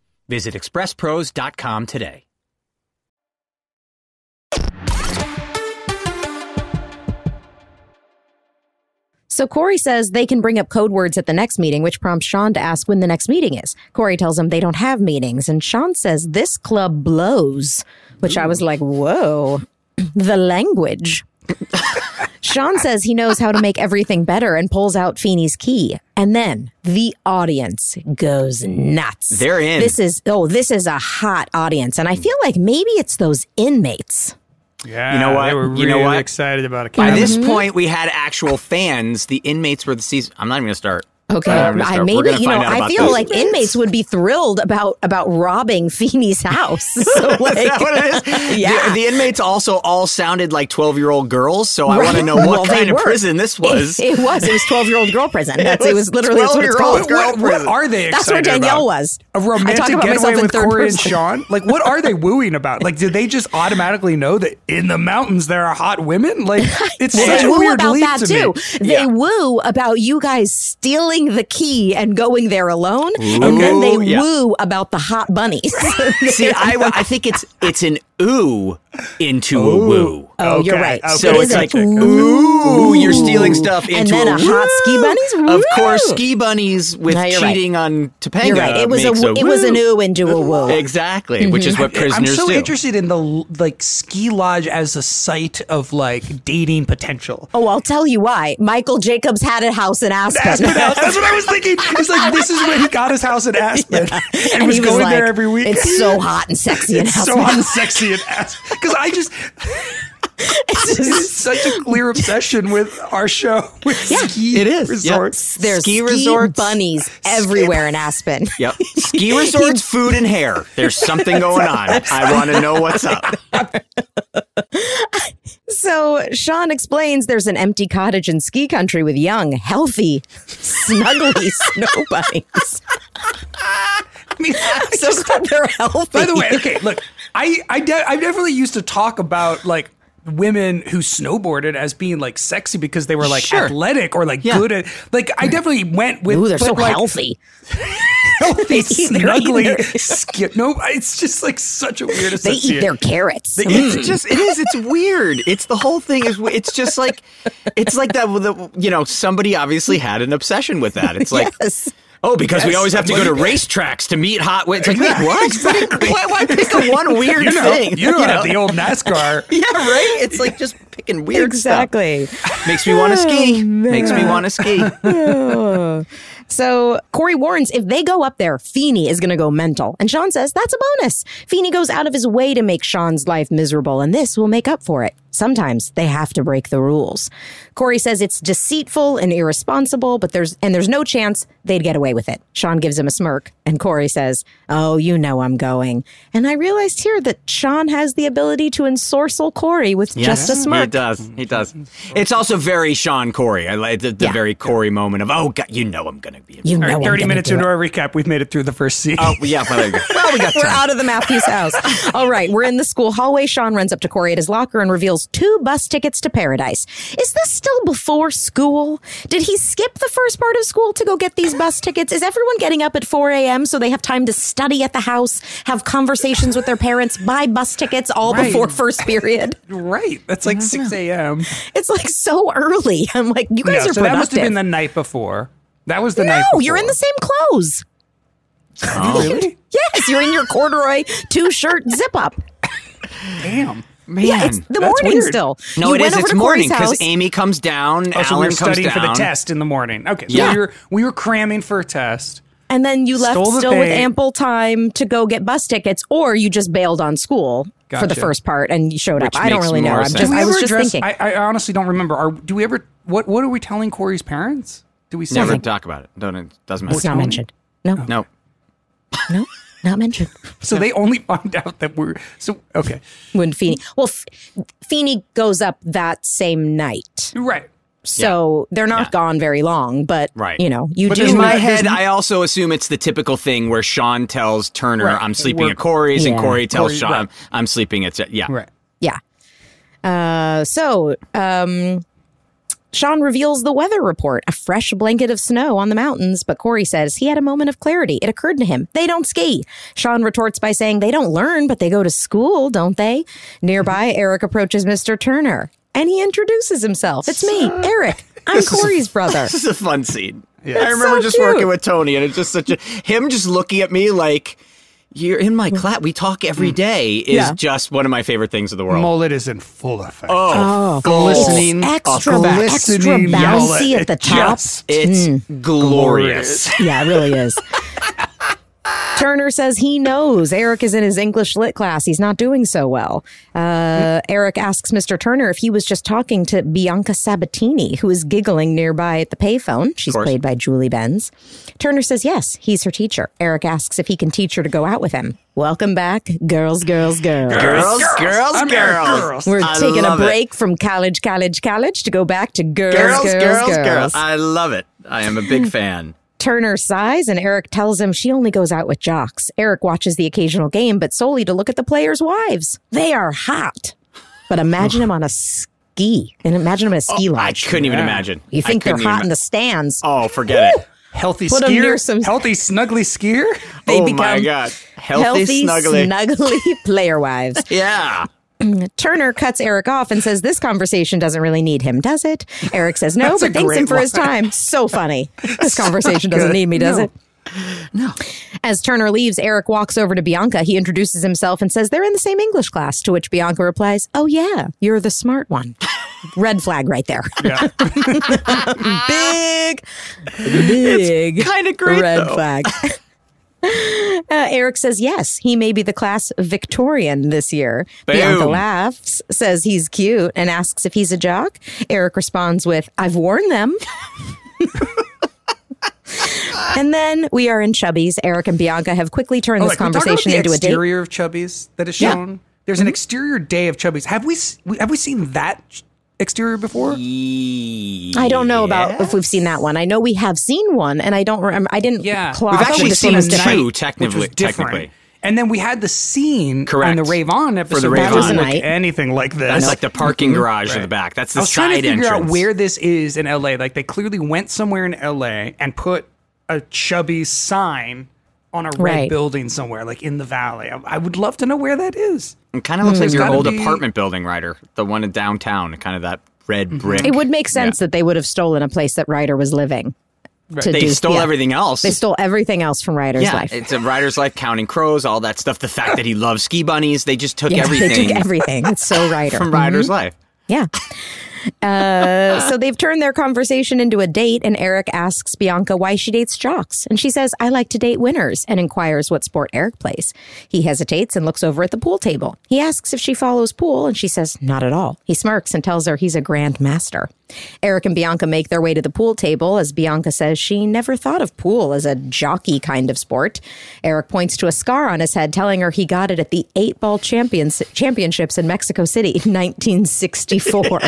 Visit expresspros.com today. So Cory says they can bring up code words at the next meeting, which prompts Shawn to ask when the next meeting is. Cory tells him they don't have meetings, and Shawn says this club blows, which I was like, whoa, the language. Shawn says he knows how to make everything better and pulls out Feeny's key. And then the audience goes nuts. They're in. This is, oh, this is a hot audience. And I feel like maybe it's those inmates. Yeah, You know what? They were You know what? excited about it. By this mm-hmm. point, we had actual fans. The inmates were the season. I'm not even going to start. Okay, I'm I, maybe you know. I feel this. like inmates would be thrilled about about robbing Feeny's house. So like, Is that what it is? Yeah. The, the inmates also all sounded like 12 year old girls, so I Right. want to know what Well, kind of were. prison this was. It, it was. It was twelve year old girl prison. That's it was, was literally that's what it's 12-year-old called. girl What, what are they That's where Danielle about? was. A I talk romantic about myself getaway in with third Cory and. Shawn? Like, what are they wooing about? Like, did they just automatically know that in the mountains there are hot women? Like, it's Well, such they a woo weird about leap that to too. me. They woo about you guys stealing the key and going there alone, and then they yeah. woo about the hot bunnies. See, I, I think it's it's an ooh into a woo. oh, you're right. okay. So It it's is like, an ooh, you're stealing stealing stuff and into then a, a hot ski woo. bunnies. Of course, ski bunnies with No, you're right. cheating on Topanga. You're right. It was a makes it was an woo. ooh into a woo. Exactly, which is mm-hmm. what prisoners. I'm so do. interested in the like ski lodge as a site of like dating potential. Oh, I'll tell you why. Michael Jacobs had a house in Aspen. Aspen House. That's what I was thinking. It's like this is where he got his house in Aspen, and, was he going there every week. It's so hot and sexy in It's Aspen. so unsexy and ass because I just It's it's such a clear obsession with our show with ski it is. resorts. There's Ski ski, resorts. bunnies everywhere in Aspen. Yep. Ski resorts, food, and hair. There's something going on. I want to know what's up. So Shawn explains there's an empty cottage in ski country with young, healthy, snuggly snow bunnies. I mean, I So just- glad they're healthy. by the way, okay, look, I I, de- I definitely used to talk about like women who snowboarded as being like sexy because they were like Sure. athletic or like Yeah. good at like I definitely went with Ooh, they're so like, healthy. healthy, their- snuggly skin. No, it's just like such a weird They eat their carrots. It's mm. just it is. It's weird. It's the whole thing is. It's just like it's like that. with The, you know, somebody obviously had an obsession with that. It's like. yes. Oh, because we always have to go to somebody- racetracks to meet hot. It's like, Exactly. wait, what? Why, why pick a one weird you know, thing? you know, the old NASCAR. yeah, right. It's like just picking weird stuff. Exactly. stuff. Makes me want to ski. Oh, Makes me want to ski. So Cory warns if they go up there, Feeny is going to go mental. And Shawn says that's a bonus. Feeny goes out of his way to make Shawn's life miserable, and this will make up for it. Sometimes they have to break the rules. Cory says it's deceitful and irresponsible, but there's and there's no chance they'd get away with it. Shawn gives him a smirk, and Cory says, "Oh, you know I'm going." And I realized here that Shawn has the ability to ensorcel Cory with just a smirk. He does. He does. It's also very Shawn Cory. I like the, the Yeah. very Cory moment of, oh, God, you know I'm going to be. You know, All right, I'm 30 minutes into our recap, we've made it through the first scene. Oh, yeah. Well, there you go. Well, we got We're out of the Matthews house. All right, we're in the school hallway. Shawn runs up to Cory at his locker and reveals two bus tickets to paradise. Is this still before school? Did he skip the first part of school to go get these bus tickets? Is everyone getting up at 4 a.m. so they have time to study at the house, have conversations with their parents, buy bus tickets all Right. before first period? Right. That's like 6 a.m. It's like so early. I'm like, you guys No, are so that must have been the night before. That was the night no, you're in the same clothes. Oh, really? Yes, you're in your corduroy two shirt zip up. Damn. Man. Yeah, it's the that's morning weird. still. no, you it went is. over It's to morning Cory's because. Amy comes down. Oh, so we Alan were comes studying down. for the test in the morning. Okay, so Yeah. we were we were cramming for a test. And then you left the still with ample time to go get bus tickets, or you just bailed on school for the first part and you showed Which up. I don't really know. more I'm just Do we I was ever just address- thinking. I, I honestly don't remember. Are, do we ever? What What are we telling Cory's parents? Do we say? Never talk about it. Don't. It doesn't matter. it's not mentioned. No, No. no, not mentioned. So they only find out that we're so okay. When Feeny, well, F- Feeny goes up that same night, Right. So they're not Yeah. gone very long. But Right. you know, you But do. In my head, I also assume it's the typical thing where Shawn tells Turner, Right. "I'm sleeping We're- at Cory's," and Cory tells Cory- Shawn, right. "I'm sleeping at." Yeah. Right. Yeah. Uh, so, um, Shawn reveals the weather report a fresh blanket of snow on the mountains, but Cory says he had a moment of clarity. It occurred to him they don't ski. Shawn retorts by saying they don't learn, but they go to school, don't they? Nearby, Eric approaches Mr. Turner and he introduces himself. It's me, Eric. I'm Cory's brother. This is a fun scene. I It's remember so just cute. working with Tony, and it's just such a him just looking at me like. You're in my class. We talk every mm. day. Is Yeah. just one of my favorite things in the world. Mullet is in full effect. Oh, oh glistening, extra, a extra bouncy mullet. at the It top. just- it's mm. glorious. Yeah, it really is. Turner says he knows Eric is in his English lit class. He's not doing so well. Uh, Eric asks Mr. Turner if he was just talking to Bianca Sabatini, who is giggling nearby at the payphone. She's played by Julie Benz. Turner says yes, he's her teacher. Eric asks if he can teach her to go out with him. Welcome back, girls, girls, girls. Girls, girls, I'm girls. Girls. We're I taking a love it. break from college, college, college to go back to girls, Girls, girls, girls, girls. girls. I love it. I am a big fan. Turner sighs and Eric tells him she only goes out with jocks. Eric watches the occasional game, but solely to look at the players' wives. They are hot. But imagine him on a ski. And imagine him in a ski Oh, I lodge. couldn't even imagine. You think they're couldn't even hot in the stands. Oh, forget it. Healthy Put 'em near skier. some- Healthy snuggly skier. Oh they oh become my god. Healthy, snuggly. snuggly player wives. yeah. Turner cuts Eric off and says, This conversation doesn't really need him, does it? Eric says, No, but thanks him for his time. So funny. This conversation doesn't need me, does No. it? No. As Turner leaves, Eric walks over to Bianca. He introduces himself and says they're in the same English class, to which Bianca replies, Oh, yeah, you're the smart one. Red flag right there. Yeah. big, big, kind of great, red though. flag. Uh, Eric says yes, he may be the class Victorian this year. Bianca laughs, says he's cute, and asks if he's a jock. Eric responds with, I've worn them. and then we are in Chubby's. Eric and Bianca have quickly turned Oh, this like, we talked about conversation into a date. exterior of Chubby's that is Yeah. shown. There's an exterior day of Chubby's. Have we have we seen that exterior before? I don't know about if we've seen that one. I know we have seen one, and I don't remember. I didn't Yeah. clock We've actually seen was two, different. Which was technically. different. technically. And then we had the scene Correct. on the Rave On episode. the Rave That was doesn't look anything like this. That's like the parking mm-hmm. garage in the back. That's I the was trying to figure entrance. out where this is in LA. Like they clearly went somewhere in LA and put a chubby sign on a red Right. building somewhere, like in the valley. I, I would love to know where that is. It kind of looks hmm. like There's your old be- apartment building, Rider. The one in downtown, kind of that red mm-hmm. brick. It would make sense that they would have stolen a place that Rider was living. to They do- stole yeah. everything else. They stole everything else from Rider's yeah, life. it's a Rider's life, counting crows, all that stuff. The fact that he loves ski bunnies. They just took Yeah, everything They took everything. It's so Rider. from Rider's mm-hmm. life. Yeah. Uh, so they've turned their conversation into a date, and Eric asks Bianca why she dates jocks. And she says, I like to date winners, and inquires what sport Eric plays. He hesitates and looks over at the pool table. He asks if she follows pool, and she says, Not at all. He smirks and tells her he's a grand master. Eric and Bianca make their way to the pool table as Bianca says she never thought of pool as a jockey kind of sport. Eric points to a scar on his head, telling her he got it at the eight ball champions, championships in Mexico City, in 1964.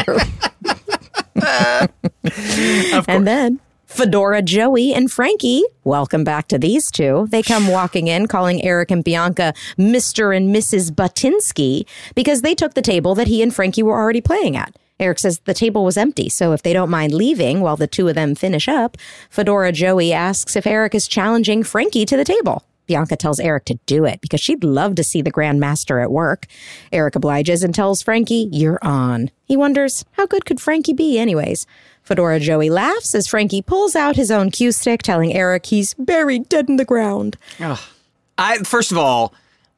and then Fedora Joey and Frankie, welcome back to these two. They come walking in, calling Eric and Bianca Mr. and Mrs. Butinsky because they took the table that he and Frankie were already playing at. Eric says the table was empty, so if they don't mind leaving while the two of them finish up, Fedora Joey asks if Eric is challenging Frankie to the table. Bianca tells Eric to do it because she'd love to see the Grand Master at work. Eric obliges and tells Frankie, You're on. He wonders, How good could Frankie be, anyways? Fedora Joey laughs as Frankie pulls out his own cue stick, telling Eric he's buried dead in the ground. I first of all,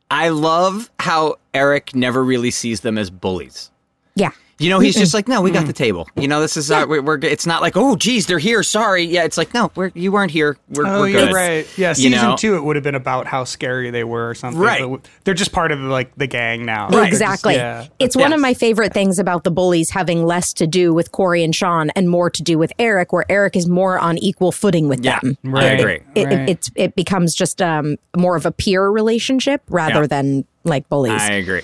I love how Eric never really sees them as bullies. Yeah. You know, he's just like, no, we got the table. You know, this is uh, we're, we're. It's not like, oh, geez, they're here. Sorry. Yeah, it's like, no, we're you weren't here. We're, Oh, we're you're good. right. Yeah, You season know? two, it would have been about how scary they were or something. Right. but They're just part of like the gang now. They're just- Exactly. yeah. It's one Yes. of my favorite things about the bullies having less to do with Cory and Shawn and more to do with Eric, where Eric is more on equal footing with Yeah, them. I Right. agree. It, Right. it, it's, it becomes just um, more of a peer relationship rather Yeah. than like bullies. I agree.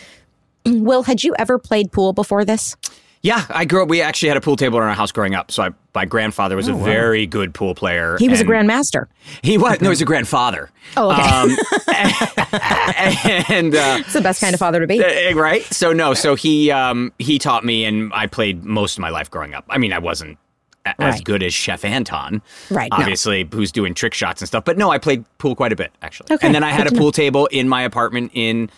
Will, had you ever played pool before this? Yeah, I grew up. We actually had a pool table in our house growing up. So I, my grandfather was a very good pool player. Oh, He was a grandmaster. He was. No, he was a grandfather. Oh, okay. Um, and uh, It's the best kind of father to be. Eh, right? So no, so he um he taught me and I played most of my life growing up. I mean, I wasn't a- as Right. good as Chef Anton. Right, no. Obviously, who's doing trick shots and stuff. But no, I played pool quite a bit actually. Okay, and then I had a pool table in my apartment in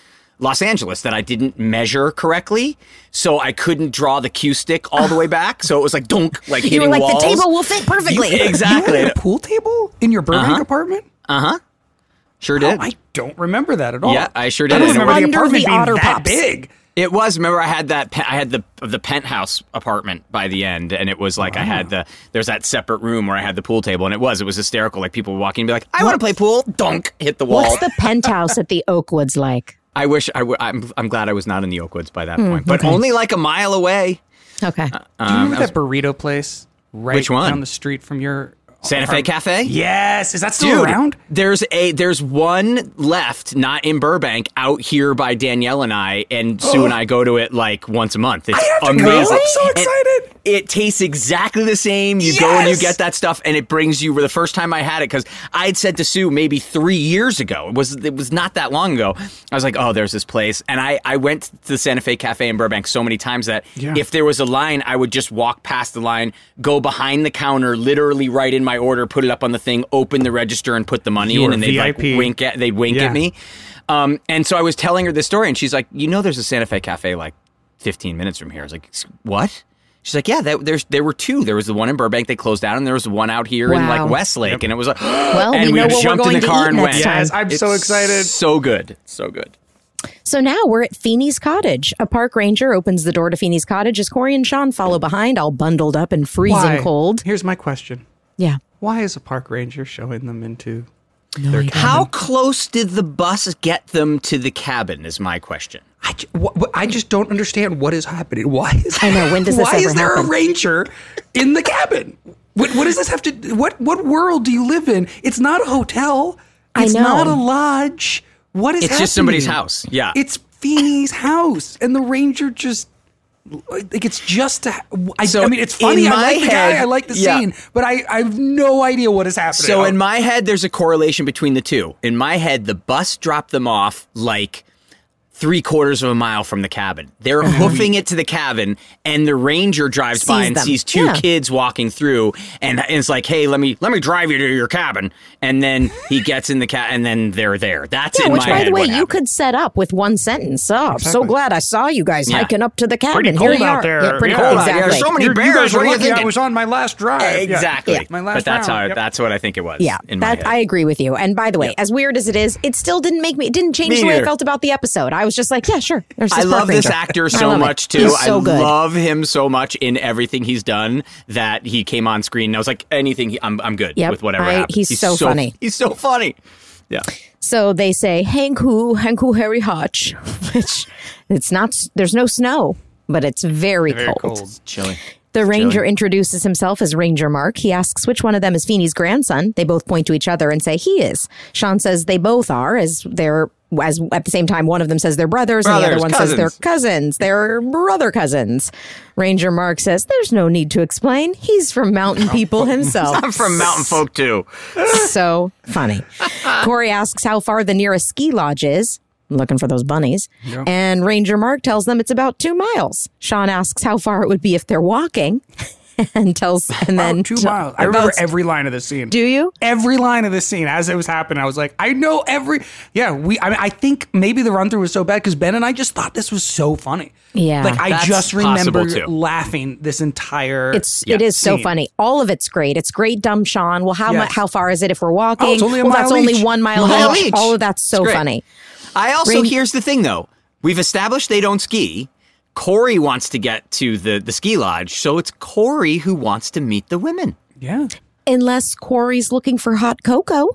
Los Angeles that I didn't measure correctly, so I couldn't draw the cue stick all the way back. So it was like dunk, like You hitting were like, walls. the table will fit perfectly. You exactly. had a pool table in your Burbank Uh-huh. apartment? Uh huh. Sure Oh, did. I don't remember that at all. Yeah, I sure did. I did. don't remember the apartment the being Otter that Pops. big. It was. Remember, I had that. I had the the penthouse apartment by the end, and it was like I had the. There's that separate room where I had the pool table, and it was. It was hysterical. Like people would walk in and be like, "I want to play pool." Dunk, hit the wall. What's the penthouse at the Oakwoods like? I wish I. W- I'm. I'm glad I was not in the Oakwoods by that point, but only like a mile away. Okay. Do you remember that burrito place right Um, Which one? down the street from your Santa Fe Cafe. Yes, is that still Dude, around? there's a there's one left, not in Burbank, out here by Danielle and I, and Sue and oh. I go to it like once a month. It's I have to amazing. go. I'm so And excited. It tastes exactly the same. You go and you get that stuff, and it brings you. The first time I had it, because I had said to Sue maybe three years ago. It was it was not that long ago. I was like, oh, there's this place, and I I went to the Santa Fe Cafe in Burbank so many times that Yeah. if there was a line, I would just walk past the line, go behind the counter, literally right in my order, put it up on the thing, open the register, and put the money You in, and they'd like wink at they'd wink Yeah. at me. Um, and so I was telling her this story, and she's like, "You know, there's a Santa Fe Cafe like 15 minutes from here. I was like, what? She's like, yeah, that, there's there were two. There was the one in Burbank they closed down, and there was one out here in like Westlake, and it was like, Well, and we know what we're jumped going in the car and went. Yes, I'm so excited. So good, so good. So now we're at Feeny's cottage. A park ranger opens the door to Feeny's cottage as Cory and Shawn follow behind, all bundled up and freezing Why? cold. Here's my question: Yeah. Why is a park ranger showing them into? No, their cabin? How close did the bus get them to the cabin? Is my question. I, ju- wh- wh- I just don't understand what is happening. Why is I know, when does this why ever is there happen? a ranger in the cabin? What, what does this have to? What what world do you live in? It's not a hotel. I It's know. not a lodge. What is? It's just somebody's happening? house. Yeah. It's Feeny's house, and the ranger just. Like it's just, a, I, So I mean, it's funny. I like the guy. I like the yeah. scene, but I, I have no idea what is happening. So in my head, there's a correlation between the two. In my head, the bus dropped them off like three quarters of a mile from the cabin. They're oh, hoofing it to the cabin, and the ranger drives by and them. sees two Yeah. kids walking through, and, and it's like, "Hey, let me let me drive you to your cabin." And then he gets in the cab, and then they're there. That's Yeah, in which, my by head. the way, what you happened. could set up with one sentence. Oh, I'm so glad I saw you guys Yeah. hiking up to the cabin. Pretty Here cold you out are. there. Yeah, pretty Yeah. cold. Cold out there. Exactly. So many You- you bears. guys What were are you lucky I thinking? was on my last drive. Yeah. exactly. My last but that's round. how Yep. that's what I think it was. Yeah, in my that head. I agree with you. And by the way, as weird as it is, it still didn't make me. It didn't change Me the way I neither. felt about the episode. I was just like, yeah, sure. There's this I park love this actor so love it. much too. He's so I good. love him so much in everything he's done that he came on screen. And I was like, anything, he, I'm I'm good Yep, with whatever I- happens. he's so funny. He's so funny. Yeah. So they say, Hank who, Hank who, Harry Hotch, which it's not, there's no snow, but it's very, Very cold. cold. Chilling. The ranger chilling. introduces himself as Ranger Mark. He asks which one of them is Feeny's grandson. They both point to each other and say he is. Shawn says they both are, as they're as at the same time one of them says they're brothers, and the other Brothers, one says they're cousins. cousins. They're brother cousins. Ranger Mark says there's no need to explain. He's from mountain people himself. I'm from Mountain Folk too. so funny. Cory asks how far the nearest ski lodge is. I'm looking for those bunnies. And Ranger Mark tells them it's about two miles. Shawn asks how far it would be if they're walking. and tells and then About two t- miles. I remember every line of the scene. Do you? Every line of the scene as it was happening, I was like, I know every. Yeah, we. I mean, I think maybe the run through was so bad because Ben and I just thought this was so funny. Yeah. like I just remember laughing this entire. It's Yeah, it is so funny. All of it's great. It's great, dumb Shawn. Well, how Yes. much? How far is it if we're walking? Oh, it's only a well, that's mile only one mile, Mile each. each. All of that's so funny. I also Ring- here's the thing though. We've established they don't ski. Cory wants to get to the the ski lodge, so it's Cory who wants to meet the women. yeah, Unless Cory's looking for hot cocoa.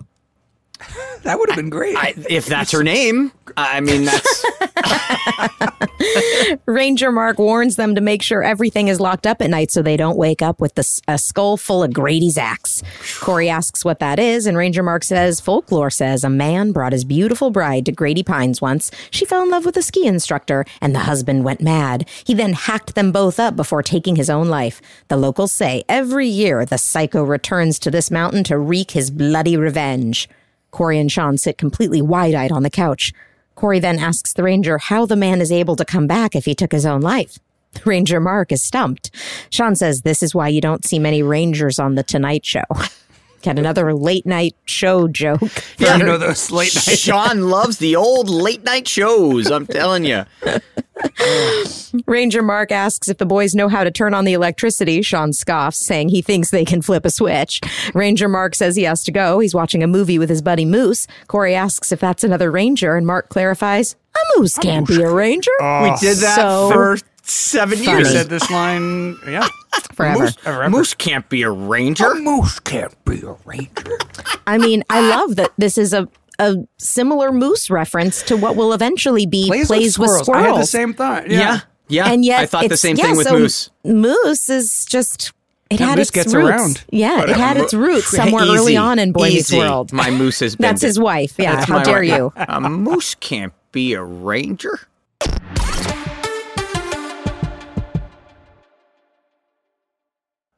that would have been great. I, if that's her name, I mean that's Ranger Mark warns them to make sure everything is locked up at night so they don't wake up with the, a skull full of Grady's axe. Cory asks what that is, and Ranger Mark says folklore says a man brought his beautiful bride to Grady Pines once. She fell in love with a ski instructor, and the husband went mad. He then hacked them both up before taking his own life. The locals say every year the psycho returns to this mountain to wreak his bloody revenge. Cory and Shawn sit completely wide eyed on the couch. Cory then asks the ranger how the man is able to come back if he took his own life. Ranger Mark is stumped. Shawn says this is why you don't see many rangers on The Tonight Show. Get another late night show joke. yeah, you know those late night. Sean loves the old late night shows. I'm telling you. Ranger Mark asks if the boys know how to turn on the electricity. Shawn scoffs, saying he thinks they can flip a switch. Ranger Mark says he has to go. He's watching a movie with his buddy Moose. Cory asks if that's another ranger, and Mark clarifies, a moose can't be a ranger. Oh, we did that So for seven funny. You years. said this line. Yeah, Forever. Moose, Forever. Moose can't be a ranger. moose can't be a ranger. I mean, I love that this is a a similar moose reference to what will eventually be Plays, plays, with, with, squirrels. I had the same thought. Yeah. Yeah. yeah, and yet I thought the same yeah, thing with so Moose. Moose is just it Yeah, had Moose its gets roots. around. Yeah, it had its roots somewhere Easy, early on in Boy Meets. World. My moose has been. That's his wife. Yeah, That's how dare wife. you? A moose can't be a ranger.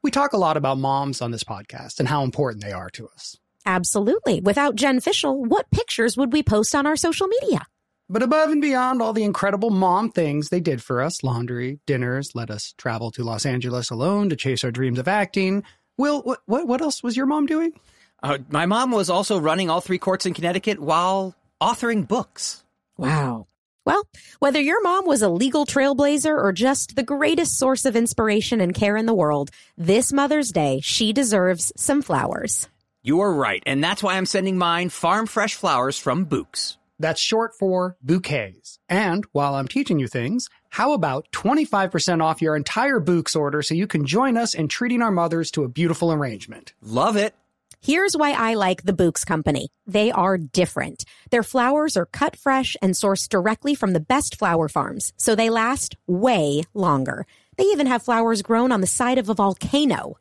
We talk a lot about moms on this podcast and how important they are to us. Absolutely. Without Jen Fishel, what pictures would we post on our social media? But above and beyond all the incredible mom things they did for us laundry, dinners, let us travel to Los Angeles alone to chase our dreams of acting. Will, what, what, what else was your mom doing? Uh, my mom was also running all three courts in Connecticut while authoring books. Wow. Well, whether your mom was a legal trailblazer or just the greatest source of inspiration and care in the world, this Mother's Day, she deserves some flowers. You are right, and that's why I'm sending mine farm fresh flowers from Bouqs. That's short for bouquets. And while I'm teaching you things, how about 25% off your entire Bouqs order so you can join us in treating our mothers to a beautiful arrangement? Love it. Here's why I like the Bouqs Company. They are different. Their flowers are cut fresh and sourced directly from the best flower farms, so they last way longer. They even have flowers grown on the side of a volcano.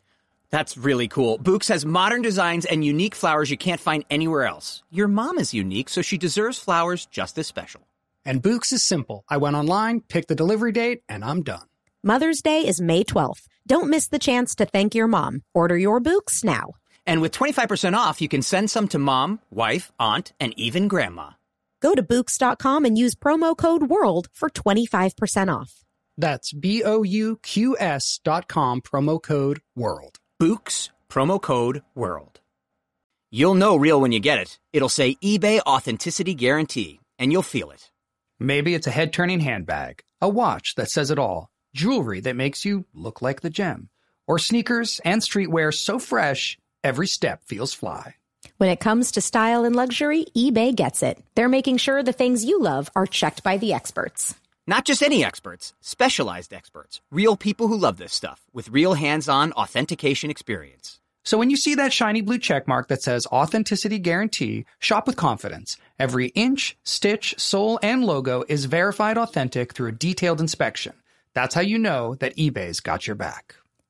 That's really cool. Bouqs has modern designs and unique flowers you can't find anywhere else. Your mom is unique, so she deserves flowers just as special. And Bouqs is simple. I went online, picked the delivery date, and I'm done. Mother's Day is May 12th. Don't miss the chance to thank your mom. Order your Bouqs now. And with 25% off, you can send some to mom, wife, aunt, and even grandma. Go to Bouqs.com and use promo code WORLD for 25% off. That's B O U Q S dot com, promo code WORLD. Bouqs, promo code WORLD. You'll know real when you get it. It'll say eBay Authenticity Guarantee, and you'll feel it. Maybe it's a head turning handbag, a watch that says it all, jewelry that makes you look like the gem, or sneakers and streetwear so fresh, every step feels fly. When it comes to style and luxury, eBay gets it. They're making sure the things you love are checked by the experts. Not just any experts, specialized experts, real people who love this stuff with real hands on authentication experience. So when you see that shiny blue check mark that says authenticity guarantee, shop with confidence. Every inch, stitch, sole, and logo is verified authentic through a detailed inspection. That's how you know that eBay's got your back.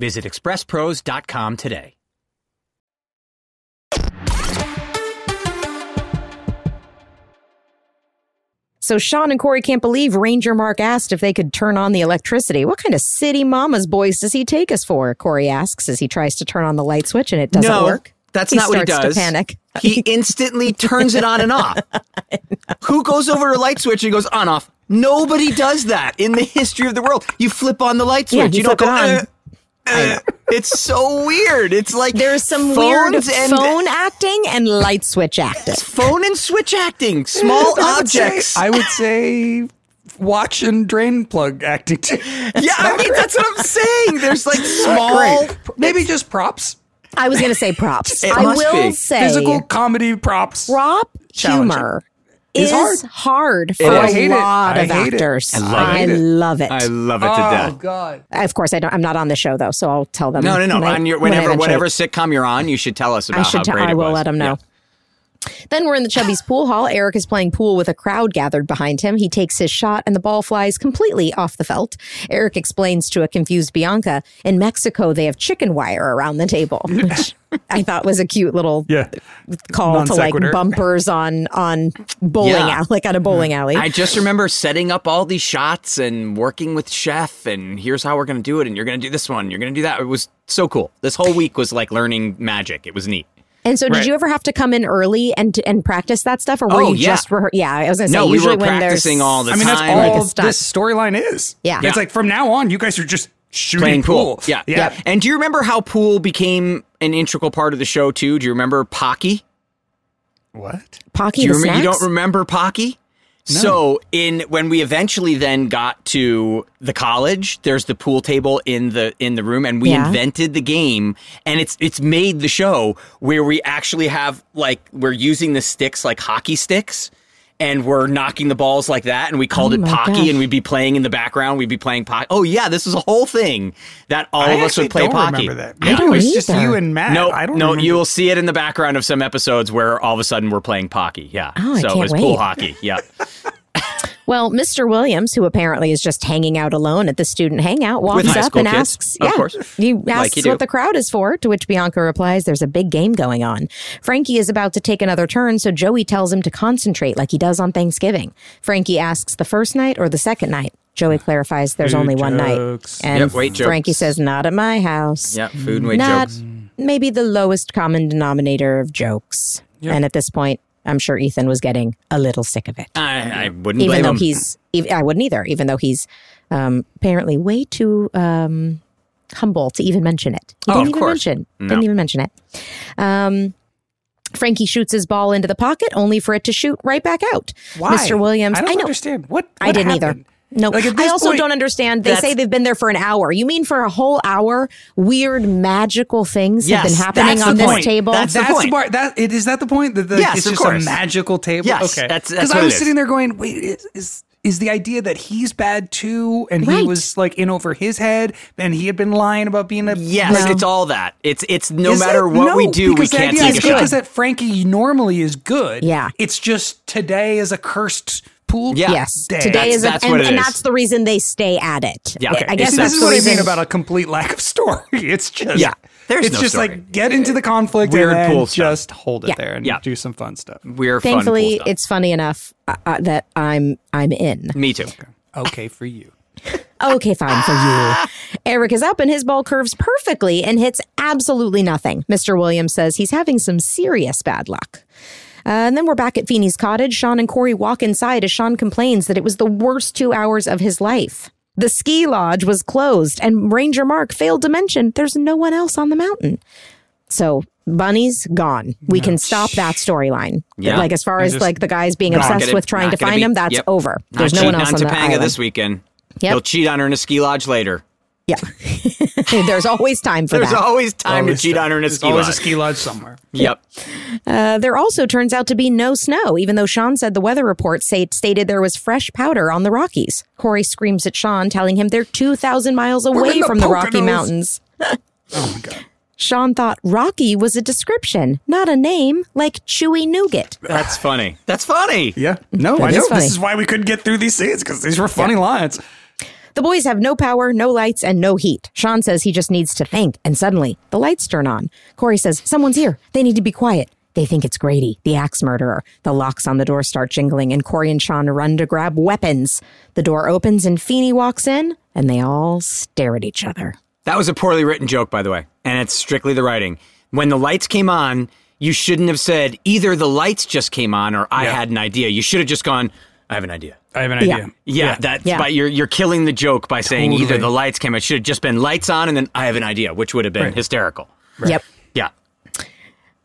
Visit expresspros.com today. So Shawn and Cory can't believe Ranger Mark asked if they could turn on the electricity. What kind of city mama's boys does he take us for? Cory asks as he tries to turn on the light switch and it doesn't No, work. That's He not what he starts to does. panic. He instantly turns it on and off. Who goes over a light switch and goes on off? Nobody does that in the history of the world. You flip on the light Yeah, switch. you you don't go. it on. "Uh, uh." It's so weird. It's like There's some weird and phone acting and light switch acting. phone and switch acting. Small objects. I would say watch and drain plug acting too. yeah, I mean that's what I'm saying. There's like small. Great. Maybe just props. I was going to say props. It I must will be. say Physical comedy props. prop Challenging. humor Is is hard. hard for is. I a lot of hate it. actors. I love I it. love it. I love it to Oh death. God. of course, I don't. I'm not on the show though, so I'll tell them. No, no, no. when I- on your, when whenever, whatever sitcom you're on, you should tell us about I should. how tell- great I it will was. let them know. Yeah. Then we're in the Chubby's pool hall. Eric is playing pool with a crowd gathered behind him. He takes his shot and the ball flies completely off the felt. Eric explains to a confused Bianca, in Mexico, they have chicken wire around the table, which I thought was a cute little Yeah. call Non to like sequitur. bumpers on, on bowling Yeah. alley, like at a bowling alley. I just remember setting up all these shots and working with chef and here's how we're going to do it and you're going to do this one, you're going to do that. It was so cool. This whole week was like learning magic. It was neat. And so, did Right. you ever have to come in early and and practice that stuff, or were Oh, you yeah. just rehe- yeah? I was gonna say No, we usually were when practicing all the I mean, that's all Like a stunt. this storyline is. Yeah. It's like from now on, you guys are just shooting Playing pool. pool. Yeah. Yeah. And do you remember how pool became an integral part of the show too? Do you remember Pocky? What? Pocky Do you, the remember, you don't remember Pocky? So in when we eventually then got to the college, there's the pool table in the in the room, and we Yeah. invented the game, and it's it's made the show where we actually have like we're using the sticks like hockey sticks. And we're knocking the balls like that, and we called Oh it Pocky, gosh. and we'd be playing in the background. We'd be playing Pocky. Oh yeah, this is a whole thing that all I of us would play don't Pocky. remember that. I Maybe don't it was just you and Matt. No, I don't no, remember. you will see it in the background of some episodes where all of a sudden we're playing Pocky. Yeah. Oh, I so can't it was pool hockey. Yeah. Well, Mr. Williams, who apparently is just hanging out alone at the student hangout, walks high up school and kids, asks, of "Yeah, course. he Like asks you what the crowd is for." To which Bianca replies, "There's a big game going on. Frankie is about to take another turn, so Joey tells him to concentrate like he does on Thanksgiving." Frankie asks, "The first night or the second night?" Joey clarifies, "There's Food only one night." And Yep, weight Frankie jokes. says, "Not at my house." Yeah. Food and weight Not jokes. maybe the lowest common denominator of jokes. And at this point, I'm sure Ethan was getting a little sick of it I, I wouldn't even blame though him. he's ev- I wouldn't either, even though he's um, apparently way too um, humble to even mention it. He Oh, didn't of even course. mention No. didn't even mention it. Um, Frankie shoots his ball into the pocket, only for it to shoot right back out. Why? Mr. Williams, I don't know. understand. What, I didn't happened? either. No, Like, I also point- don't understand. They say they've been there for an hour. You mean for a whole hour? Weird magical things have been happening on this point. table. That's the That's the point. part. That it is that the point that the, Yes, it's of just course. a magical table. Yes, okay, that's- that's I was sitting there going, wait, is, is is the idea that he's bad too, and he was like in over his head, and he had been lying about being a Yes, No. it's all that. It's it's no Is matter it? what No, we do, we can't take a shot. Because that Frankie normally is good. Yeah. it's just today is a cursed pool. Yeah. Yes, Day. today That's- is, a, that's and, what it and is. that's the reason they stay at it. Yeah. I- Okay. I guess that's this is the what I mean about a complete lack of story. It's just Yeah. There's it's no just story. like get into the conflict Weird and then pool stuff. just hold it Yeah. there and Yeah. do some fun stuff. We're fun, Thankfully, cool stuff. it's funny enough uh, uh, that I'm I'm in. me too. Okay for you. Okay, fine for you. Eric is up and his ball curves perfectly and hits absolutely nothing. Mr. Williams says he's having some serious bad luck. Uh, and then we're back at Feeny's cottage. Shawn and Cory walk inside as Shawn complains that it was the worst two hours of his life. The ski lodge was closed, and Ranger Mark failed to mention there's no one else on the mountain. So Bunny's gone. We can stop that storyline. Yeah. Like as far as like the guys being obsessed gonna- with trying to find be- him, that's yep. over. Not There's no one else on, on the Topanga island. this weekend. Yep. He'll cheat on her in a ski lodge later. Yeah. There's always time for that. There's that. always time Always to cheat on her in a There's ski always lodge. a ski lodge somewhere. Yep. Uh, there also turns out to be no snow, even though Shawn said the weather report say, stated there was fresh powder on the Rockies. Cory screams at Shawn, telling him they're 2,000 miles away the from the Rocky Poconos. Mountains. Oh my god. Shawn thought Rocky was a description, not a name, like Chewy Nougat. That's funny. That's funny. Yeah. No, That I know. funny. This is why we couldn't get through these scenes because these were funny lines. The boys have no power, no lights, and no heat. Shawn says he just needs to think, and suddenly the lights turn on. Cory says, Someone's here. They need to be quiet. They think it's Grady, the axe murderer. The locks on the door start jingling, and Cory and Shawn run to grab weapons. The door opens, and Feeny walks in, and they all stare at each other. That was a poorly written joke, by the way, and it's strictly the writing. When the lights came on, you shouldn't have said either the lights just came on or I Yeah. had an idea. You should have just gone, I have an idea. I have an Yeah. idea. Yeah, that's Yeah. but you're you're killing the joke by saying either the lights came. It should have just been lights on and then I have an idea, which would have been Right. hysterical. Yep.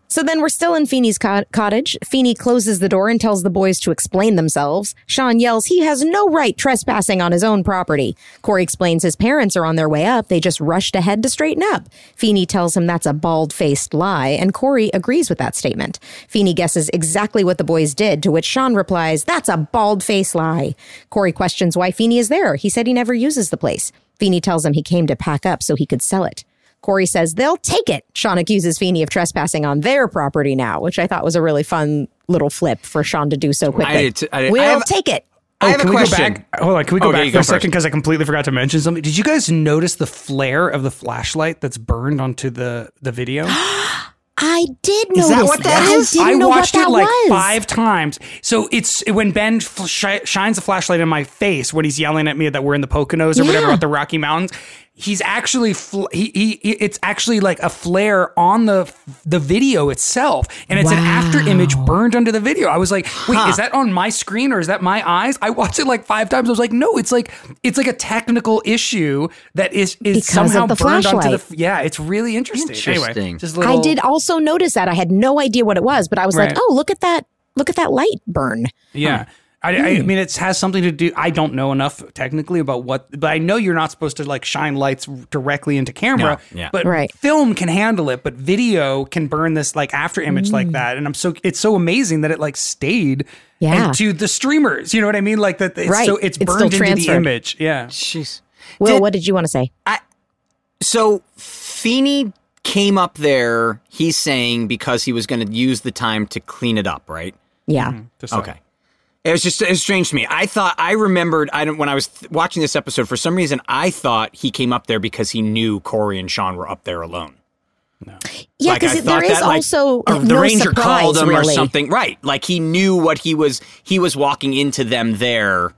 So then we're still in Feeny's co- cottage. Feeny closes the door and tells the boys to explain themselves. Shawn yells he has no right trespassing on his own property. Cory explains his parents are on their way up. They just rushed ahead to straighten up. Feeny tells him that's a bald faced lie, and Cory agrees with that statement. Feeny guesses exactly what the boys did, to which Shawn replies, That's a bald faced lie. Cory questions why Feeny is there. He said he never uses the place. Feeny tells him he came to pack up so he could sell it. Cory says they'll take it. Shawn accuses Feeny of trespassing on their property now, which I thought was a really fun little flip for Shawn to do so quickly. did too. I did- we'll I have- take it. I have Oh, can a we question. go back? Hold on, can we go Okay, back you for go a second because I completely forgot to mention something. Did you guys notice the flare of the flashlight that's burned onto the the video? I did notice Is that what that I didn't I know watched what that it like was. five times. So it's when Ben fl- shi- shines a flashlight in my face when he's yelling at me that we're in the Poconos or whatever Yeah. at the Rocky Mountains. He's actually fl- he, he he- it's actually like a flare on the the video itself, and it's an after image burned under the video. I was like, wait, is that on my screen or is that my eyes? I watched it like five times. I was like, no, it's like it's like a technical issue that is is Because somehow of the burned onto the. flashlight. Yeah, it's really interesting. Anyway, Interesting. just little. I did also notice that. I had no idea what it was, but I was like, oh, look at that. Look at that light burn. Yeah. I, I hmm. mean, it has something to do. I don't know enough technically about what, but I know you're not supposed to like shine lights directly into camera. No, yeah. But Right. film can handle it, but video can burn this like after image like hmm. that. And I'm so it's so amazing that it like stayed Yeah. into the streamers. You know what I mean? Like that. It's Right. So it's It's burned still into the image. Yeah. Jeez. Will, Did- what did you want to say? So Feeny came up there, he's saying, because he was going to use the time to clean it up, right? Yeah. Mm-hmm. Just so- Okay. It was just it was strange to me. I thought I remembered I don't when I was th- watching this episode for some reason I thought he came up there because he knew Cory and Shawn were up there alone. Yeah, Like, because there thought is that, like, also or the no ranger surprise, called him really. or something, right? Like he knew what he was. He was walking into them there,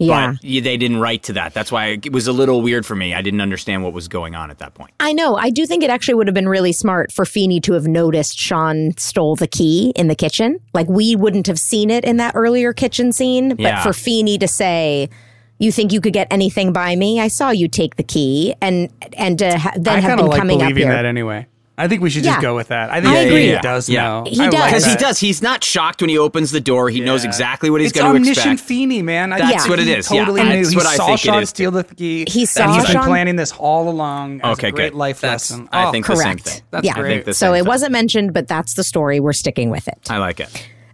Yeah. but y- they didn't write to that. That's why it was a little weird for me. I didn't understand what was going on at that point. I know. I do think it actually would have been really smart for Feeny to have noticed Shawn stole the key in the kitchen. Like we wouldn't have seen it in that earlier kitchen scene, but Yeah. for Feeny to say, "You think you could get anything by me? I saw you take the key," and and to ha- then I have been like coming up believing here. that anyway. I think we should just Yeah. go with that. I think I he does Yeah. know. He I does. Because he does. He's not shocked when he opens the door. He knows exactly what he's going to omniscient expect. Feeny, man. I That's think what it he is. Yeah, Totally that's knew. what he I saw think Shawn is, steal the key. He and saw he's been planning this all along. As Okay, a great good. life That's- lesson. I Oh, think the same Correct. thing. That's yeah. I think the so same it thing. wasn't mentioned, but that's the story. We're sticking with it. I like it.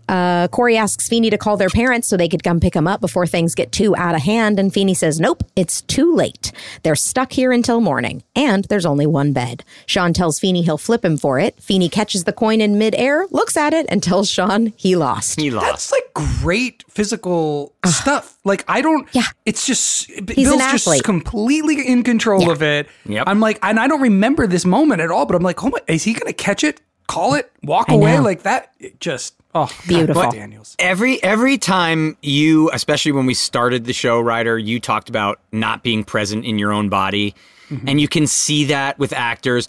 Uh, Cory asks Feeny to call their parents so they could come pick him up before things get too out of hand. And Feeny says, Nope, it's too late. They're stuck here until morning. And there's only one bed. Shawn tells Feeny he'll flip him for it. Feeny catches the coin in midair, looks at it, and tells Shawn he lost. He lost. That's like great physical stuff. Like I don't. Yeah. It's just He's Bill's an just athlete. completely in control Yeah. of it. Yep. I'm like, and I don't remember this moment at all. But I'm like, oh my, is he going to catch it? Call it? Walk I away know. like that? It just oh, Beautiful. God, Daniels. Every every time you, especially when we started the show, Rider, you talked about not being present in your own body, Mm-hmm. and you can see that with actors.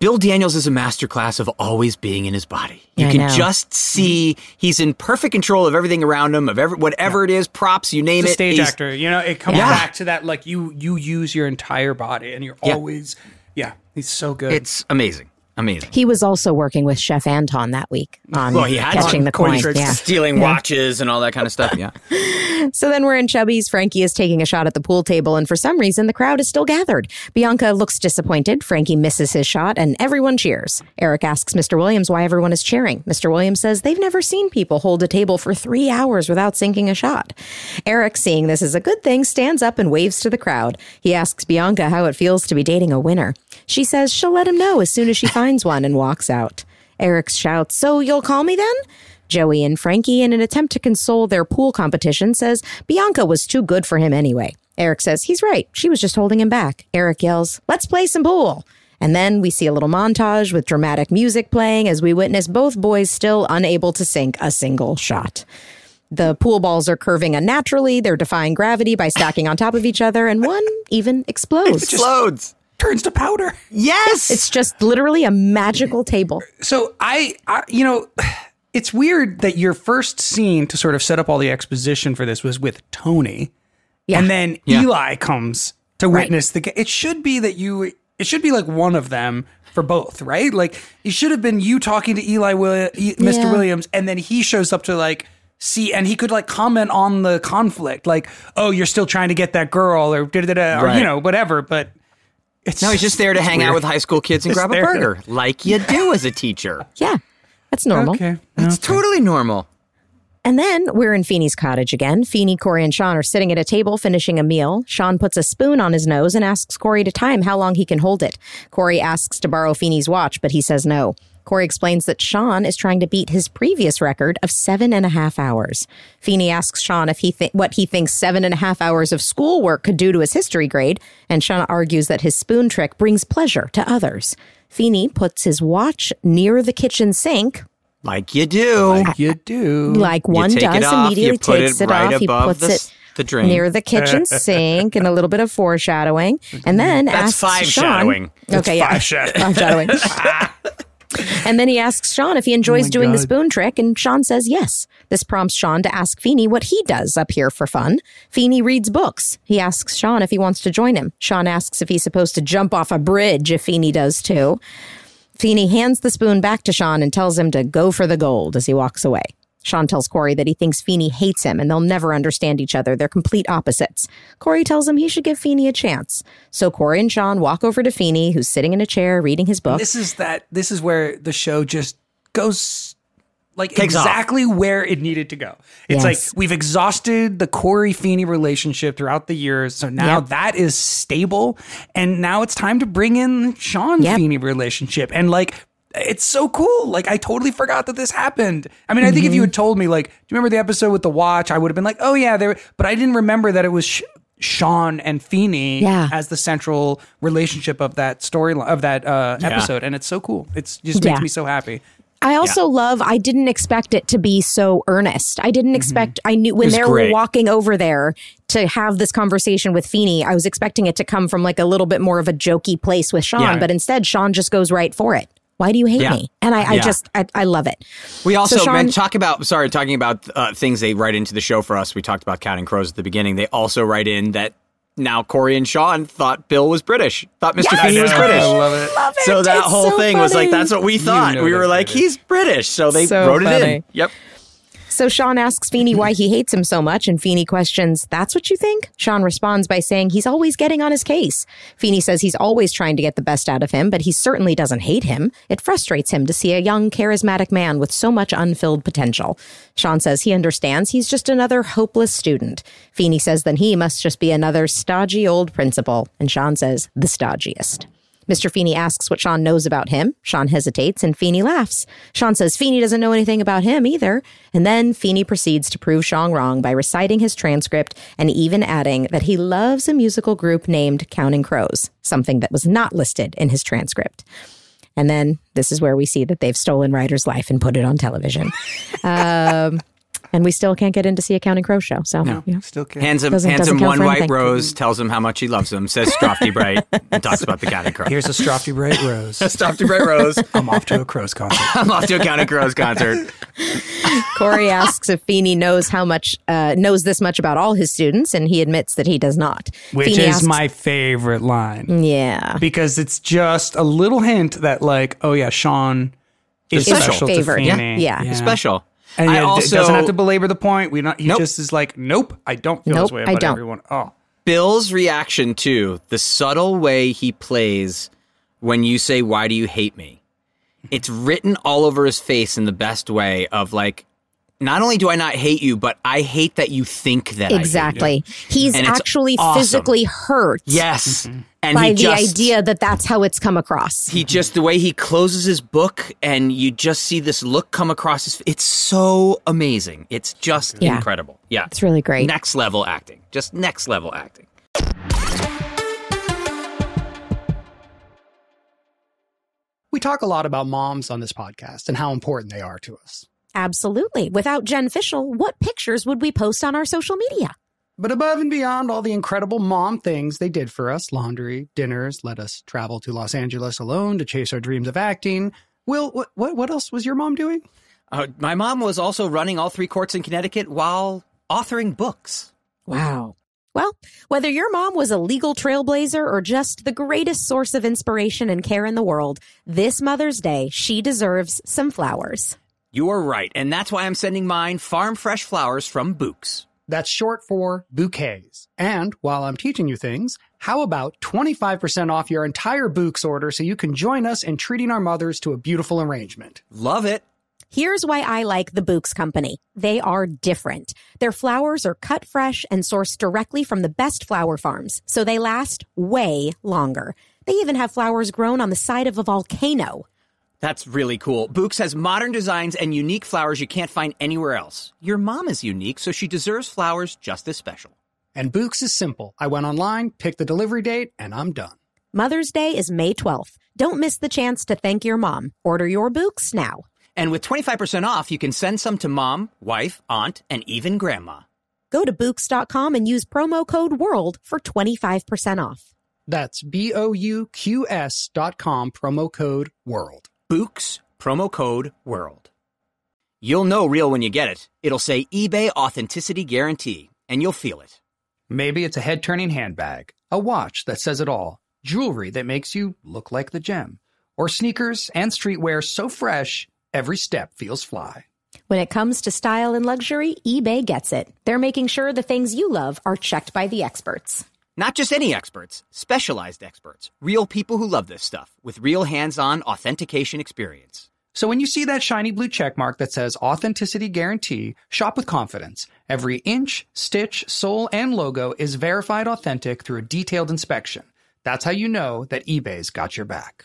Bill Daniels is a masterclass of always being in his body. You I can know. just see he's in perfect control of everything around him, of every whatever it is, props, you name He's a it. stage he's- actor. You know, it comes Yeah. back to that. Like you, you use your entire body, and you're Yeah. always, yeah. He's so good. It's amazing, amazing. He was also working with Chef Anton that week on Well, he had catching the Coin. Yeah. Stealing watches and all that kind of stuff. Yeah. So then we're in Chubby's. Frankie is taking a shot at the pool table, and for some reason, the crowd is still gathered. Bianca looks disappointed. Frankie misses his shot, and everyone cheers. Eric asks Mr. Williams why everyone is cheering. Mr. Williams says they've never seen people hold a table for three hours without sinking a shot. Eric, seeing this as a good thing, stands up and waves to the crowd. He asks Bianca how it feels to be dating a winner. She says she'll let him know as soon as she finds one and walks out. Eric shouts, So you'll call me then? Joey and Frankie, in an attempt to console their pool competition, says Bianca was too good for him anyway. Eric says he's right. She was just holding him back. Eric yells, Let's play some pool. And then we see a little montage with dramatic music playing as we witness both boys still unable to sink a single shot. The pool balls are curving unnaturally. They're defying gravity by stacking on top of each other, and one even explodes. Explodes. Turns to powder. Yes. It's just literally a magical table. So I, I, you know, it's weird that your first scene to sort of set up all the exposition for this was with Tony, Yeah. and then Yeah. Eli comes to witness the. It should be that you. It should be like one of them for both, right? Like it should have been you talking to Eli, Will, E- Mr. Yeah. Williams, and then he shows up to like see, and he could like comment on the conflict, like, "Oh, you're still trying to get that girl," or da da da, or Right. you know, whatever. But it's no, he's just there to hang out with high school kids and grab a there to- burger, like you do as a teacher. Yeah, that's normal. Okay. It's totally normal. And then we're in Feeny's cottage again. Feeny, Cory, and Shawn are sitting at a table finishing a meal. Shawn puts a spoon on his nose and asks Cory to time how long he can hold it. Cory asks to borrow Feeny's watch, but he says no. Cory explains that Shawn is trying to beat his previous record of seven and a half hours. Feeny asks Shawn if he th- what he thinks seven and a half hours of schoolwork could do to his history grade, and Shawn argues that his spoon trick brings pleasure to others. Feeny puts his watch near the kitchen sink, Like you do. Like you do. like one does off, immediately takes it it, right off he puts the it s- the drain. near the kitchen sink and a little bit of foreshadowing and then That's asks five Shawn, shadowing. okay yeah five shadowing. Five shadowing and then he asks Shawn if he enjoys oh doing the spoon trick and Shawn says yes. This prompts Shawn to ask Feeny what he does up here for fun. Feeny reads books. He asks Shawn if he wants to join him. Shawn asks if he's supposed to jump off a bridge if Feeny does too. Feeny hands the spoon back to Shawn and tells him to go for the gold as he walks away. Shawn tells Cory that he thinks Feeny hates him and they'll never understand each other. They're complete opposites. Cory tells him he should give Feeny a chance. So Cory and Shawn walk over to Feeny, who's sitting in a chair reading his book. This is that. This is where the show just goes like Takes off. exactly where it needed to go. It's Yes. like we've exhausted the Cory Feeny relationship throughout the years, so now Yep. that is stable, and now it's time to bring in Shawn Yep. Feeny relationship, and like. It's so cool. Like I totally forgot that this happened. I mean, I think if Mm-hmm. you had told me, like, do you remember the episode with the watch? I would have been like, oh yeah, there. But I didn't remember that it was Sh- Shawn and Feeny Yeah. as the central relationship of that storyline of that uh, episode, and it's so cool. It's just makes Yeah. me so happy. I also love, I didn't expect it to be so earnest. I didn't expect, I knew when they were walking over there to have this conversation with Feeny, I was expecting it to come from like a little bit more of a jokey place with Shawn, Yeah. but instead Shawn just goes right for it. Why do you hate Yeah. me? And I, I Yeah. just, I, I love it. We also Shawn- meant talk about sorry talking about uh, things they write into the show for us. We talked about Counting Crows at the beginning. They also write in that now Cory and Shawn thought Bill was British, thought Mr. Feeny was British. love it. Love it. So that It's whole so thing was like that's what we thought. know we were like British. he's British, so they So wrote it in. Yep. So Shawn asks Feeny why he hates him so much, and Feeny questions, That's what you think? Shawn responds by saying he's always getting on his case. Feeny says he's always trying to get the best out of him, but he certainly doesn't hate him. It frustrates him to see a young, charismatic man with so much unfilled potential. Shawn says he understands he's just another hopeless student. Feeny says then he must just be another stodgy old principal, and Sean says the stodgiest. Mr. Feeny asks what Shawn knows about him. Shawn hesitates and Feeny laughs. Shawn says Feeny doesn't know anything about him either. And then Feeny proceeds to prove Shawn wrong by reciting his transcript and even adding that he loves a musical group named Counting Crows, something that was not listed in his transcript. And then this is where we see that they've stolen Rider's life and put it on television. um, and we still can't get in to see a Counting Crow show. So, yeah. Still can. Hands him, Doesn't- hands doesn't him count one for white anything. rose, tells him how much he loves him, says Strofty Bright, and talks about the Counting Crow. Here's a Strofty Bright Rose. Strofty Bright Rose. I'm off to a Crows concert. I'm off to a Counting Crows concert. Cory asks if Feeny knows how much uh, knows this much about all his students, and he admits that he does not. Which Feeny is asks- my favorite line. yeah. Because it's just a little hint that, like, oh yeah, Shawn is Is special favored. to Yeah. Feeny. Yeah. Special. And I yeah, also doesn't have to belabor the point. We not. He Nope. just is like, nope, I don't feel Nope, this way I about don't. everyone. Oh, Bill's reaction to the subtle way he plays when you say, Why do you hate me? It's written all over his face in the best way of like, not only do I not hate you, but I hate that you think that I hate you." Exactly. He's And actually awesome. physically hurt Yes. And by he the just, idea that that's how it's come across. he just the way he closes his book and you just see this look come across his it's so amazing. It's just Yeah. incredible. Yeah. It's really great. Next level acting. Just next level acting. We talk a lot about moms on this podcast and how important they are to us. Absolutely. Without Jen Fishel, what pictures would we post on our social media? But above and beyond all the incredible mom things they did for us laundry, dinners, let us travel to Los Angeles alone to chase our dreams of acting. Will, what, what, what else was your mom doing? Uh, my mom was also running all three courts in Connecticut while authoring books. Wow. Well, whether your mom was a legal trailblazer or just the greatest source of inspiration and care in the world, this Mother's Day, she deserves some flowers. You are right, and that's why I'm sending mine farm fresh flowers from Bouqs. That's short for bouquets. And while I'm teaching you things, how about 25% off your entire Bouqs order so you can join us in treating our mothers to a beautiful arrangement? Love it. Here's why I like the Bouqs Company. They are different. Their flowers are cut fresh and sourced directly from the best flower farms, so they last way longer. They even have flowers grown on the side of a volcano. That's really cool. Bouqs has modern designs and unique flowers you can't find anywhere else. Your mom is unique, so she deserves flowers just as special. And Bouqs is simple. I went online, picked the delivery date, and I'm done. Mother's Day is May 12th. Don't miss the chance to thank your mom. Order your Bouqs now. And with 25% off, you can send some to mom, wife, aunt, and even grandma. Go to Bouqs.com and use promo code WORLD for 25% off. That's B O U Q S dot com, promo code WORLD. Bouqs, promo code WORLD. You'll know real when you get it. It'll say eBay Authenticity Guarantee, and you'll feel it. Maybe it's a head turning handbag, a watch that says it all, jewelry that makes you look like the gem, or sneakers and streetwear so fresh, every step feels fly. When it comes to style and luxury, eBay gets it. They're making sure the things you love are checked by the experts. Not just any experts, specialized experts. Real people who love this stuff with real hands on authentication experience. So when you see that shiny blue check mark that says authenticity guarantee, shop with confidence. Every inch, stitch, sole, and logo is verified authentic through a detailed inspection. That's how you know that eBay's got your back.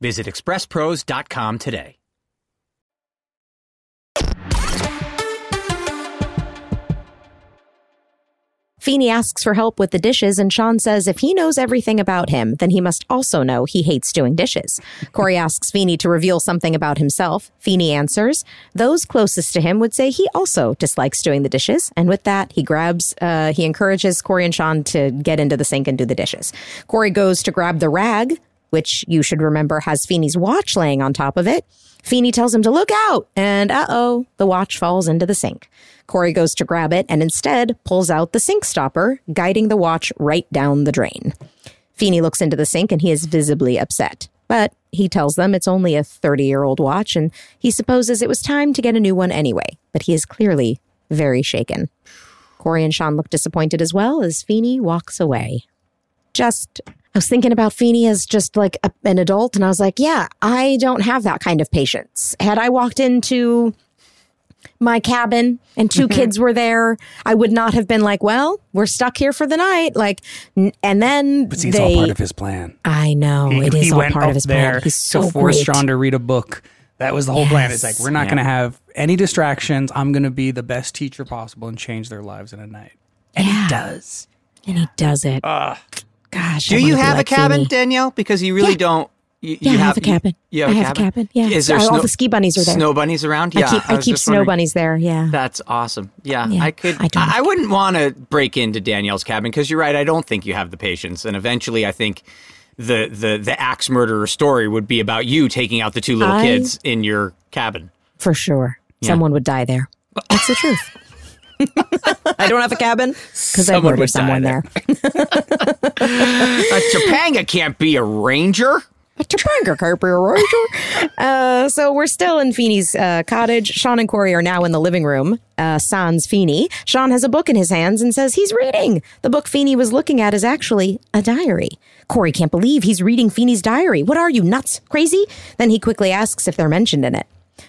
Visit expresspros.com today. Feeny asks for help with the dishes, and Shawn says if he knows everything about him, then he must also know he hates doing dishes. Cory asks Feeny to reveal something about himself. Feeny answers, those closest to him would say he also dislikes doing the dishes. And with that, he grabs, uh, he encourages Cory and Shawn to get into the sink and do the dishes. Cory goes to grab the rag, which you should remember has Feeny's watch laying on top of it. Feeny tells him to look out, and uh oh, the watch falls into the sink. Cory goes to grab it and instead pulls out the sink stopper, guiding the watch right down the drain. Feeny looks into the sink and he is visibly upset. But he tells them it's only a 30 year old watch and he supposes it was time to get a new one anyway. But he is clearly very shaken. Cory and Shawn look disappointed as well as Feeny walks away. Just I was thinking about Feeny as just like a, an adult, and I was like, yeah, I don't have that kind of patience. Had I walked into my cabin and 2 mm-hmm. kids were there, I would not have been like, well, we're stuck here for the night. Like, n- and then But see, it's they, all part of his plan. I know He, it is all went part of his there plan. He's so to force great. Shawn to read a book. That was the whole plan. It's like we're not Yeah. going to have any distractions. I'm going to be the best teacher possible and change their lives in a night. And Yeah. he does. and he does it. Gosh, Do you have a cabin. Danielle? Because you really Yeah. don't. You, Yeah, you I have a cabin. You, have I a have a cabin. yeah. Is there All snow, the ski bunnies are there. Snow bunnies around? I Yeah. keep I, was keep snow wondering. bunnies there. Yeah. That's awesome. Yeah, Yeah, I could. I don't. I, I wouldn't want to break into Danielle's cabin because you're right. I don't think you have the patience, and eventually, I think the the the axe murderer story would be about you taking out the two little I- kids in your cabin. For sure. Yeah. Someone would die there. That's the truth. I don't have a cabin because I murdered someone there. there. A Topanga can't be a ranger. A Topanga can't be a ranger. Uh, so we're still in Feeny's uh, cottage. Shawn and Cory are now in the living room. Uh, sans Feeny. Shawn has a book in his hands and says he's reading. The book Feeny was looking at is actually a diary. Cory can't believe he's reading Feeny's diary. What are you, nuts? Crazy? Then he quickly asks if they're mentioned in it.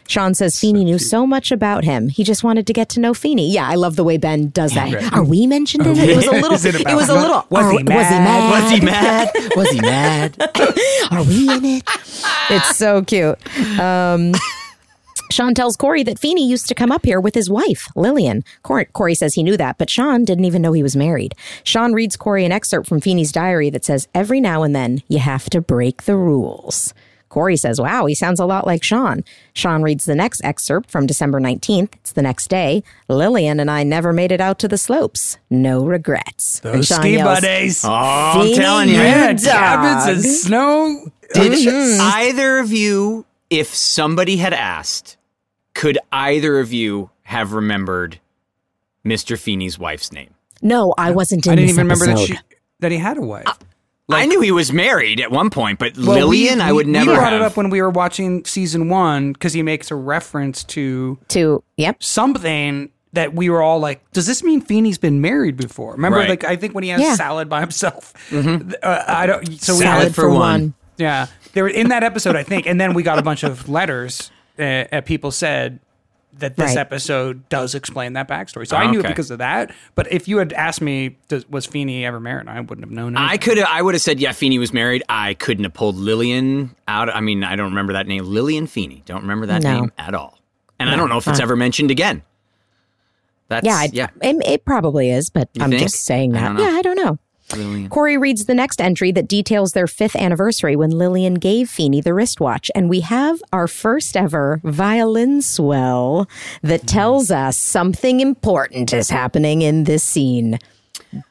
Shawn says Feeny knew so much about him. He just wanted to get to know Feeny. Yeah, I love the way Ben does that. Are we mentioned in it? It was a little. It it, was a little. Was he mad? Was he mad? Was he mad? Was he mad? Are we in it? It's so cute. Um, Shawn tells Cory that Feeny used to come up here with his wife, Lillian. Cory, Cory says he knew that, but Shawn didn't even know he was married. Shawn reads Cory an excerpt from Feeny's diary that says, Every now and then you have to break the rules. Cory says, Wow, he sounds a lot like Shawn. Shawn reads the next excerpt from December 19th. It's the next day. Lillian and I never made it out to the slopes. No regrets. And Those Shawn ski yells, buddies. Oh, I'm Feeny, telling you. you yeah, dog. cabins and snow. Did Mm-hmm. either of you, if somebody had asked, could either of you have remembered Mr. Feeny's wife's name? No, I wasn't in I didn't this even remember that she that he had a wife. I knew he was married at one point, but Well, we- Lillian, I we- would never We brought have. it up when we were watching season one because he makes a reference to To yep. something that we were all like, "Does this mean Feeny's been married before?" Remember, Right. like I think when he has Yeah. salad by himself, uh, I don't. So we Salad had, for one. yeah, there were in that episode, I think, and then we got a bunch of letters. Uh, uh, people said that this Right. episode does explain that backstory, so I ah, knew it because of that. But if you had asked me, does, was Feeny ever married? I wouldn't have known. I could have. I would have said, yeah, Feeny was married. I couldn't have pulled Lillian out. I mean, I don't remember that name. Lillian Feeny. Don't remember that No. name at all. And I don't know if it's ever mentioned again. That's Yeah, I, yeah. It, it probably is, but You I'm think? just saying that. don't yeah, I don't know. Lillian. Cory reads the next entry that details their fifth anniversary when Lillian gave Feeny the wristwatch. And we have our first ever violin swell that tells us something important is happening in this scene.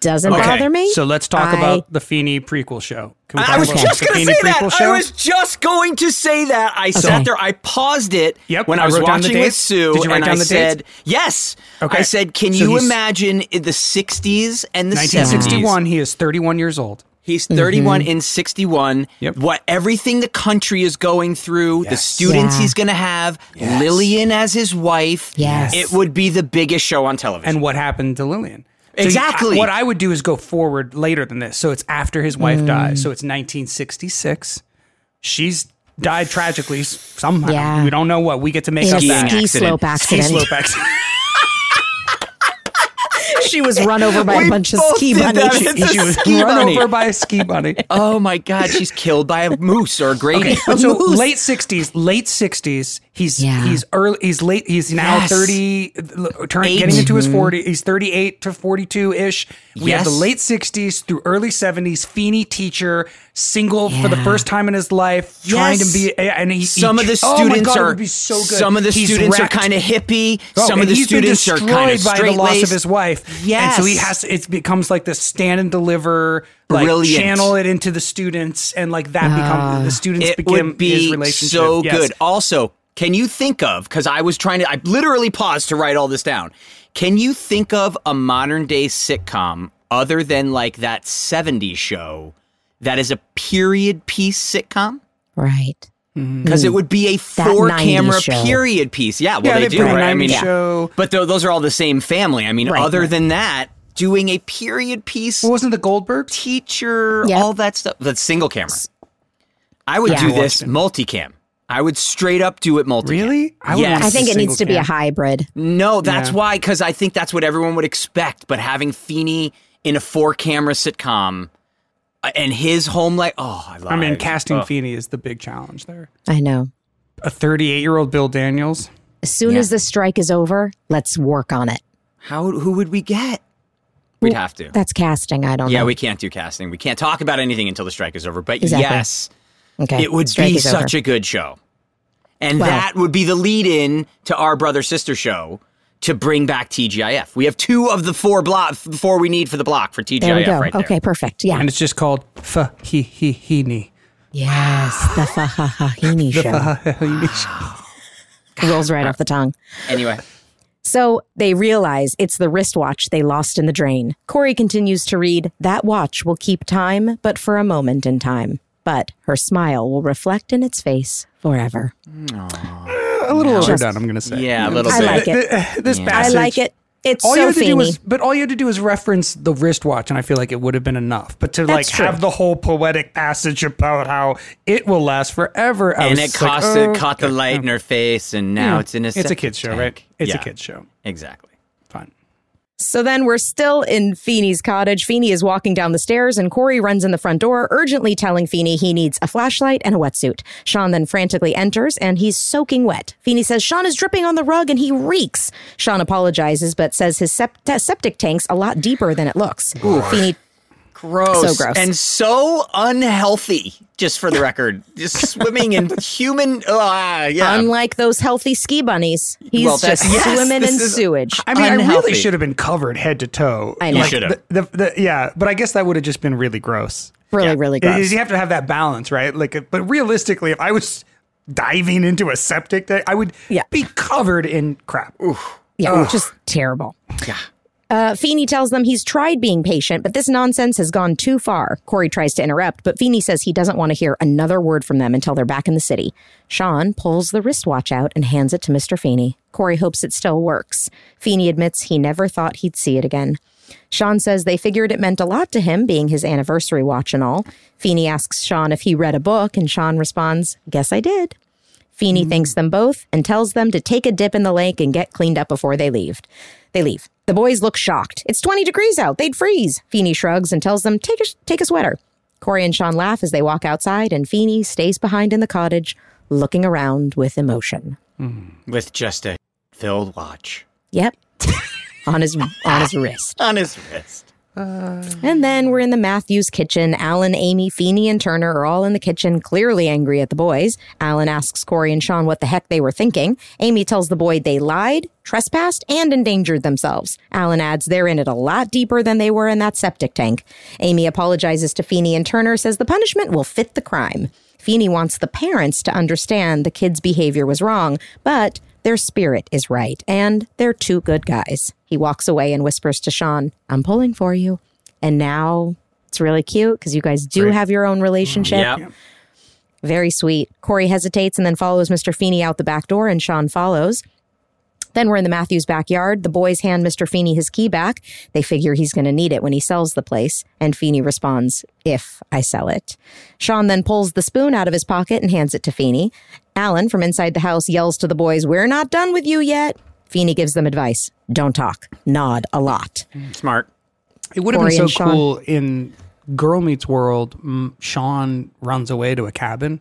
Doesn't Okay, bother me. So let's talk I- about the Feeny prequel show. Can we I was about just going to say that. prequel I was just going to say that. I sat there. I paused it Yep, when I I was wrote down the watching with. Sue, Did you write and down I the said, dates? "Yes." Okay. I said, "Can So you imagine in the '60s and the '70s?" 1961. He is 31 years old. He's 31 mm-hmm. in 61. Yep. What everything the country is going through, the students Yeah. he's going to have, Lillian as his wife. Yes. It would be the biggest show on television. and what happened to Lillian. So Exactly. you- what I would do is go forward later than this. So it's after his wife mm. dies. So it's 1966. She's died tragically somehow. Yeah. We don't know what. We get to make in up a that. ski accident. slope Ski accident. slope accident. she was run over by a bunch of ski bunnies. A she was ski run bunny. over by a ski bunny. oh my God, she's killed by a moose or a Grady. But so moose. late sixties, late sixties. He's Yeah. he's early. He's late. He's now Yes. thirty, turn, getting into his mm-hmm. forty. He's thirty eight to forty two ish. We have the late sixties through early seventies. Feeny teacher, single for the first time in his life, trying to be. And he, Some he- of the students oh my students God, it are would be so good. Some of the He's students wrecked. are kind of hippie. Oh, some of the he's been students are destroyed kind of by the straight loss of his wife. and so he has. It becomes like this stand and deliver, like Brilliant. channel it into the students, and like that becomes ah. the students it become would his be relationship. so Yes. good. Also, can you think of because I was trying to I literally paused to write all this down. Can you think of a modern day sitcom other than like that 70s show that is a period piece sitcom? Right. Mm-hmm. Because it would be a four camera show. period piece. Yeah, well Yeah, they they do, right? I mean, show. but tho- those are all the same family. I mean, Right, other right. than that, doing a period piece What wasn't the Goldberg teacher, Yeah. all that stuff. That's single camera. I would Yeah. do I this watched it. multicam. I would straight up do it multicam. Really? I would Yes. I think it needs to single be a hybrid. No, that's Yeah. why, because I think that's what everyone would expect. But having Feeny in a four camera sitcom uh, and his home life, oh, I love I mean, casting Oh. Feeny is the big challenge there. I know. A 38 year old Bill Daniels. As soon Yeah. as the strike is over, let's work on it. How, who would we get? We'd have to. That's casting. I don't Yeah, know. we can't do casting. We can't talk about anything until the strike is over. But Exactly. yes, okay. it would Strike be such over. a good show. And Well- that would be the lead in to our brother sister show to bring back TGIF. We have two of the four block four we need for the block for TGIF There we go. right there. okay, perfect. Yeah. And it's just called Fahihini. yes, the Fahahini The show Fahihini show. rolls right off the tongue. Anyway, So they realize it's the wristwatch they lost in the drain. Cory continues to read, That watch will keep time, but for a moment in time. But her smile will reflect in its face forever. A little overdone, I'm going to say. yeah, a little I bit. like it. Uh, uh, this Yeah. I like it. It's All you so had to do was, but all you had to do was reference the wristwatch, and I feel like it would have been enough. But to like true. have the whole poetic passage about how it will last forever, I and it just like, oh, it caught the light in her face, and now mm. it's in a. It's a septic kids show, tank. right? It's Yeah, a kids show. Exactly. So then we're still in Feeny's cottage. Feeny is walking down the stairs, and Cory runs in the front door, urgently telling Feeny he needs a flashlight and a wetsuit. Shawn then frantically enters, and he's soaking wet. Feeny says Shawn is dripping on the rug and he reeks. Shawn apologizes, but says his sept- septic tank's a lot deeper than it looks. Feeny Gross. So gross. And so unhealthy, just for the record. Just swimming in human. ah, yeah. Unlike those healthy ski bunnies, he's Well, just yes, swimming in is- sewage. I mean, I really should have been covered head to toe. I know. Like, should the- the- the- yeah, but I guess that would have just been really gross. really, yeah. really gross. You have to have that balance, right? Like, but realistically, if I was diving into a septic tank, I would Yeah. be covered in crap. Yeah, just terrible. Uh, Feeny tells them he's tried being patient, but this nonsense has gone too far. Cory tries to interrupt, but Feeny says he doesn't want to hear another word from them until they're back in the city. Shawn pulls the wristwatch out and hands it to Mr. Feeny. Cory hopes it still works. Feeny admits he never thought he'd see it again. Shawn says they figured it meant a lot to him, being his anniversary watch and all. Feeny asks Shawn if he read a book, and Shawn responds, Guess I did. Feeny thanks them both and tells them to take a dip in the lake and get cleaned up before they leave. They leave. The boys look shocked. It's 20 degrees out. They'd freeze. Feeny shrugs and tells them, take a, take a sweater. Cory and Shawn laugh as they walk outside, and Feeny stays behind in the cottage, looking around with emotion. Hmm. with just a filled watch Yep. on his on his wrist. on his wrist. And then we're in the Matthews kitchen. Alan, Amy, Feeny, and Turner are all in the kitchen, clearly angry at the boys. Alan asks Cory and Shawn what the heck they were thinking. Amy tells the boy they lied, trespassed, and endangered themselves. Alan adds they're in it a lot deeper than they were in that septic tank. Amy apologizes to Feeny and Turner, says the punishment will fit the crime. Feeny wants the parents to understand the kid's behavior was wrong, but their spirit is right, and they're two good guys. He walks away and whispers to Shawn, I'm pulling for you. And now it's really cute because you guys do have your own relationship. Yeah. Very sweet. Cory hesitates and then follows Mr. Feeny out the back door, and Shawn follows. Then we're in the Matthews backyard. The boys hand Mr. Feeny his key back. They figure he's going to need it when he sells the place. And Feeny responds, If I sell it. Shawn then pulls the spoon out of his pocket and hands it to Feeny. Alan from inside the house yells to the boys, We're not done with you yet. Feeny gives them advice don't talk, nod a lot. Smart. It would have Cory been so cool in Girl Meets World. mm, Shawn runs away to a cabin.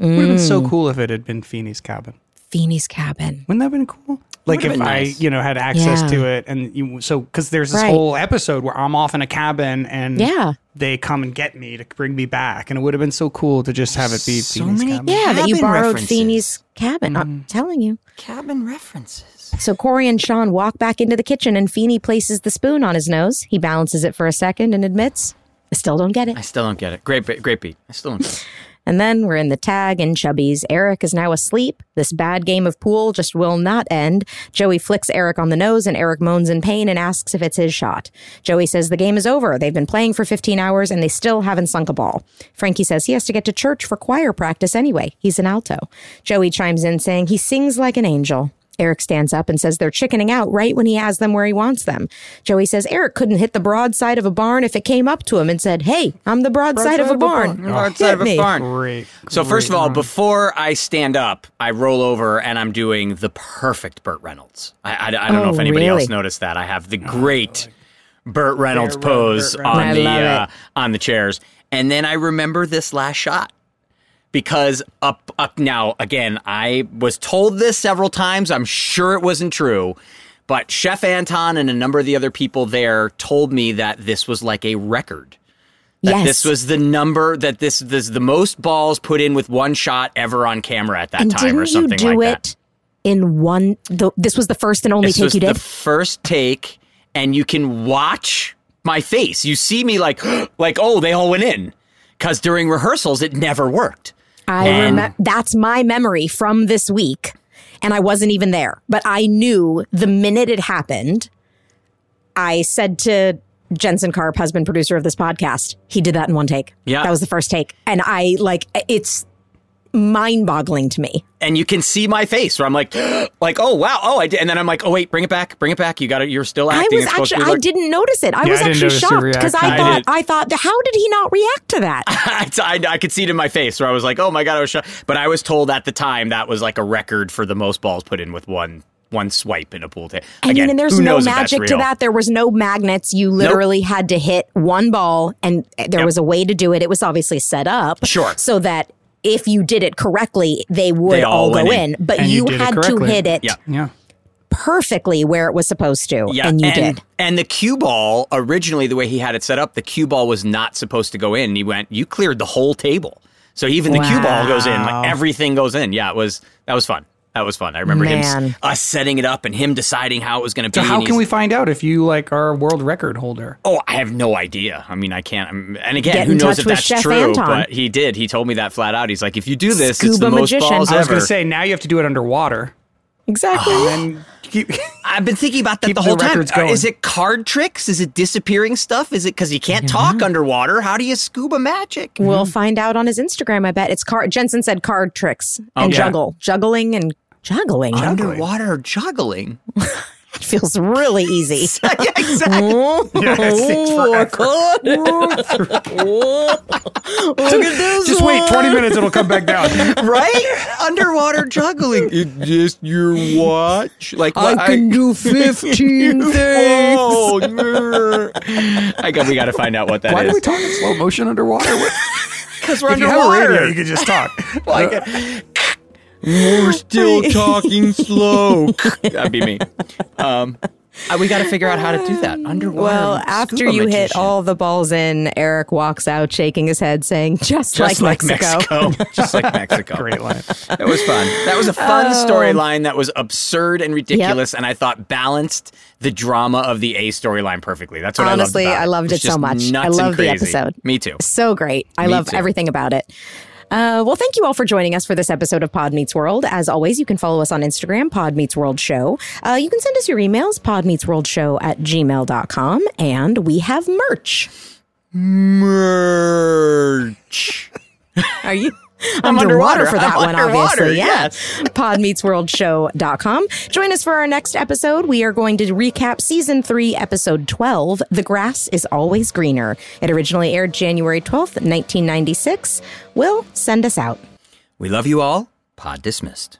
It would have been so Mm. cool if it had been Feeny's cabin. Feeny's cabin. Wouldn't that have been cool? Like if been I, you know, had access Yeah. to it, and you so because there's this Right. whole episode where I'm off in a cabin, and Yeah. they come and get me to bring me back, and it would have been so cool to just have it be So Feeny's many- cabin. Yeah, that you borrowed references. Feeny's cabin. I'm mm. telling you. Cabin references. So Cory and Shawn walk back into the kitchen and Feeny places the spoon on his nose. He balances it for a second and admits, I still don't get it. I still don't get it. Great, beat- great beat. I still don't get it. And then we're in the tag and Chubby's. Eric is now asleep. This bad game of pool just will not end. Joey flicks Eric on the nose and Eric moans in pain and asks if it's his shot. Joey says the game is over. They've been playing for 15 hours and they still haven't sunk a ball. Frankie says he has to get to church for choir practice anyway. He's an alto. Joey chimes in saying he sings like an angel. Eric stands up and says they're chickening out right when he has them where he wants them. Joey says Eric couldn't hit the broadside of a barn if it came up to him and said, Hey, I'm the broadside, of a barn. Broadside Hit of a me." barn. Great. So first of all, run. before I stand up, I roll over and I'm doing the perfect Burt Reynolds. I, I, I don't know Oh, if anybody really? else noticed that. I have the great Burt Reynolds Burt pose Burt on Reynolds. the I love uh, on the chairs, and then I remember this last shot because up up now again. I was told this several times. I'm sure it wasn't true. But Chef Anton and a number of the other people there told me that this was like a record that Yes. this was the number that this this the most balls put in with one shot ever on camera at that and time didn't or something you do like it that. in one? The, this was the first and only This take you did. the first take, and you can watch my face. You see me like like oh they all went in because during rehearsals it never worked. I and- remember that's my memory from this week, and I wasn't even there, but I knew the minute it happened. I said to Jensen Karp, husband producer of this podcast, he did that in one take. Yeah. that was the first take, and I like it's mind-boggling to me. And you can see my face where I'm like, like, oh wow, oh I did, and then I'm like, oh wait, bring it back, bring it back. You got it. You're still acting. I acting. was It's supposed to actually be I didn't notice it. I Yeah, was I actually shocked because I. I thought did. I thought how did he not react to that? I, I, I could see it in my face where I was like, oh my god, I was shocked. But I was told at the time that was like a record for the most balls put in with one one swipe in a pool table. I mean, and there's no knows if that's magic to that. There was no magnets. You literally had to hit one ball, and eh, there Yep. was a way to do it. It was obviously set up, Sure. so that if you did it correctly, they would They all all go in. in. But you you, had to hit it Yeah. Yeah. perfectly where it was supposed to, Yeah, and you and, did. And the cue ball, originally the way he had it set up, the cue ball was not supposed to go in. He went, you cleared the whole table. So even the cue ball goes in, like everything goes in. Yeah, it was that was fun. That was fun. I remember Man. s- us setting it up and him deciding how it was going to So be. how can we find out if you like are a world record holder? Oh, I have no idea. I mean, I can't. I'm- And again, Get who knows if that's Chef true? Anton. But he did. He told me that flat out. He's like, if you do this, it's Scuba the most magician. balls I was going to say now you have to do it underwater. exactly. and keep. I've been thinking about that Keep the the whole time. Uh, going. Is it card tricks? Is it disappearing stuff? Is it because you can't talk underwater? How do you scuba magic? We'll find out on his Instagram. I bet it's card. Jensen said card tricks and yeah. juggle, juggling and juggling. Underwater juggling. It feels really easy. yeah, exactly. Oh, Look at this. Just wait 20 minutes, it'll come back down. right? Underwater juggling. It just your watch. Like I what- can do 15 things. Oh. I got. We got to find out what that is. Why do we talk in slow motion underwater? Because we're If you have a underwater. radio, you can just talk. like, uh, we're still talking slow. That'd be me. Um, uh, we got to figure out how to do that underwater. Well, after scuba you hit all the balls in, Eric walks out shaking his head saying, just, just like, Mexico. just like Mexico. Great line. That was fun. That was a fun Oh. storyline that was absurd and ridiculous, and I thought balanced the drama of the A storyline perfectly. That's what Honestly, I loved. About I loved was it so much. nuts I and love the episode. Me too. So great. I Me love everything about it. Uh, well, thank you all for joining us for this episode of Pod Meets World. As always, you can follow us on Instagram, Pod Meets World Show. Uh, you can send us your emails, podmeetsworldshow at gmail.com. And we have merch. Merch. Are you? I'm underwater, underwater. for that I'm one, obviously. Yeah. Podmeetsworldshow.com. Join us for our next episode. We are going to recap season three, episode 12 The Grass is Always Greener. It originally aired January 12th, 1996. Will, send us out. We love you all. Pod dismissed.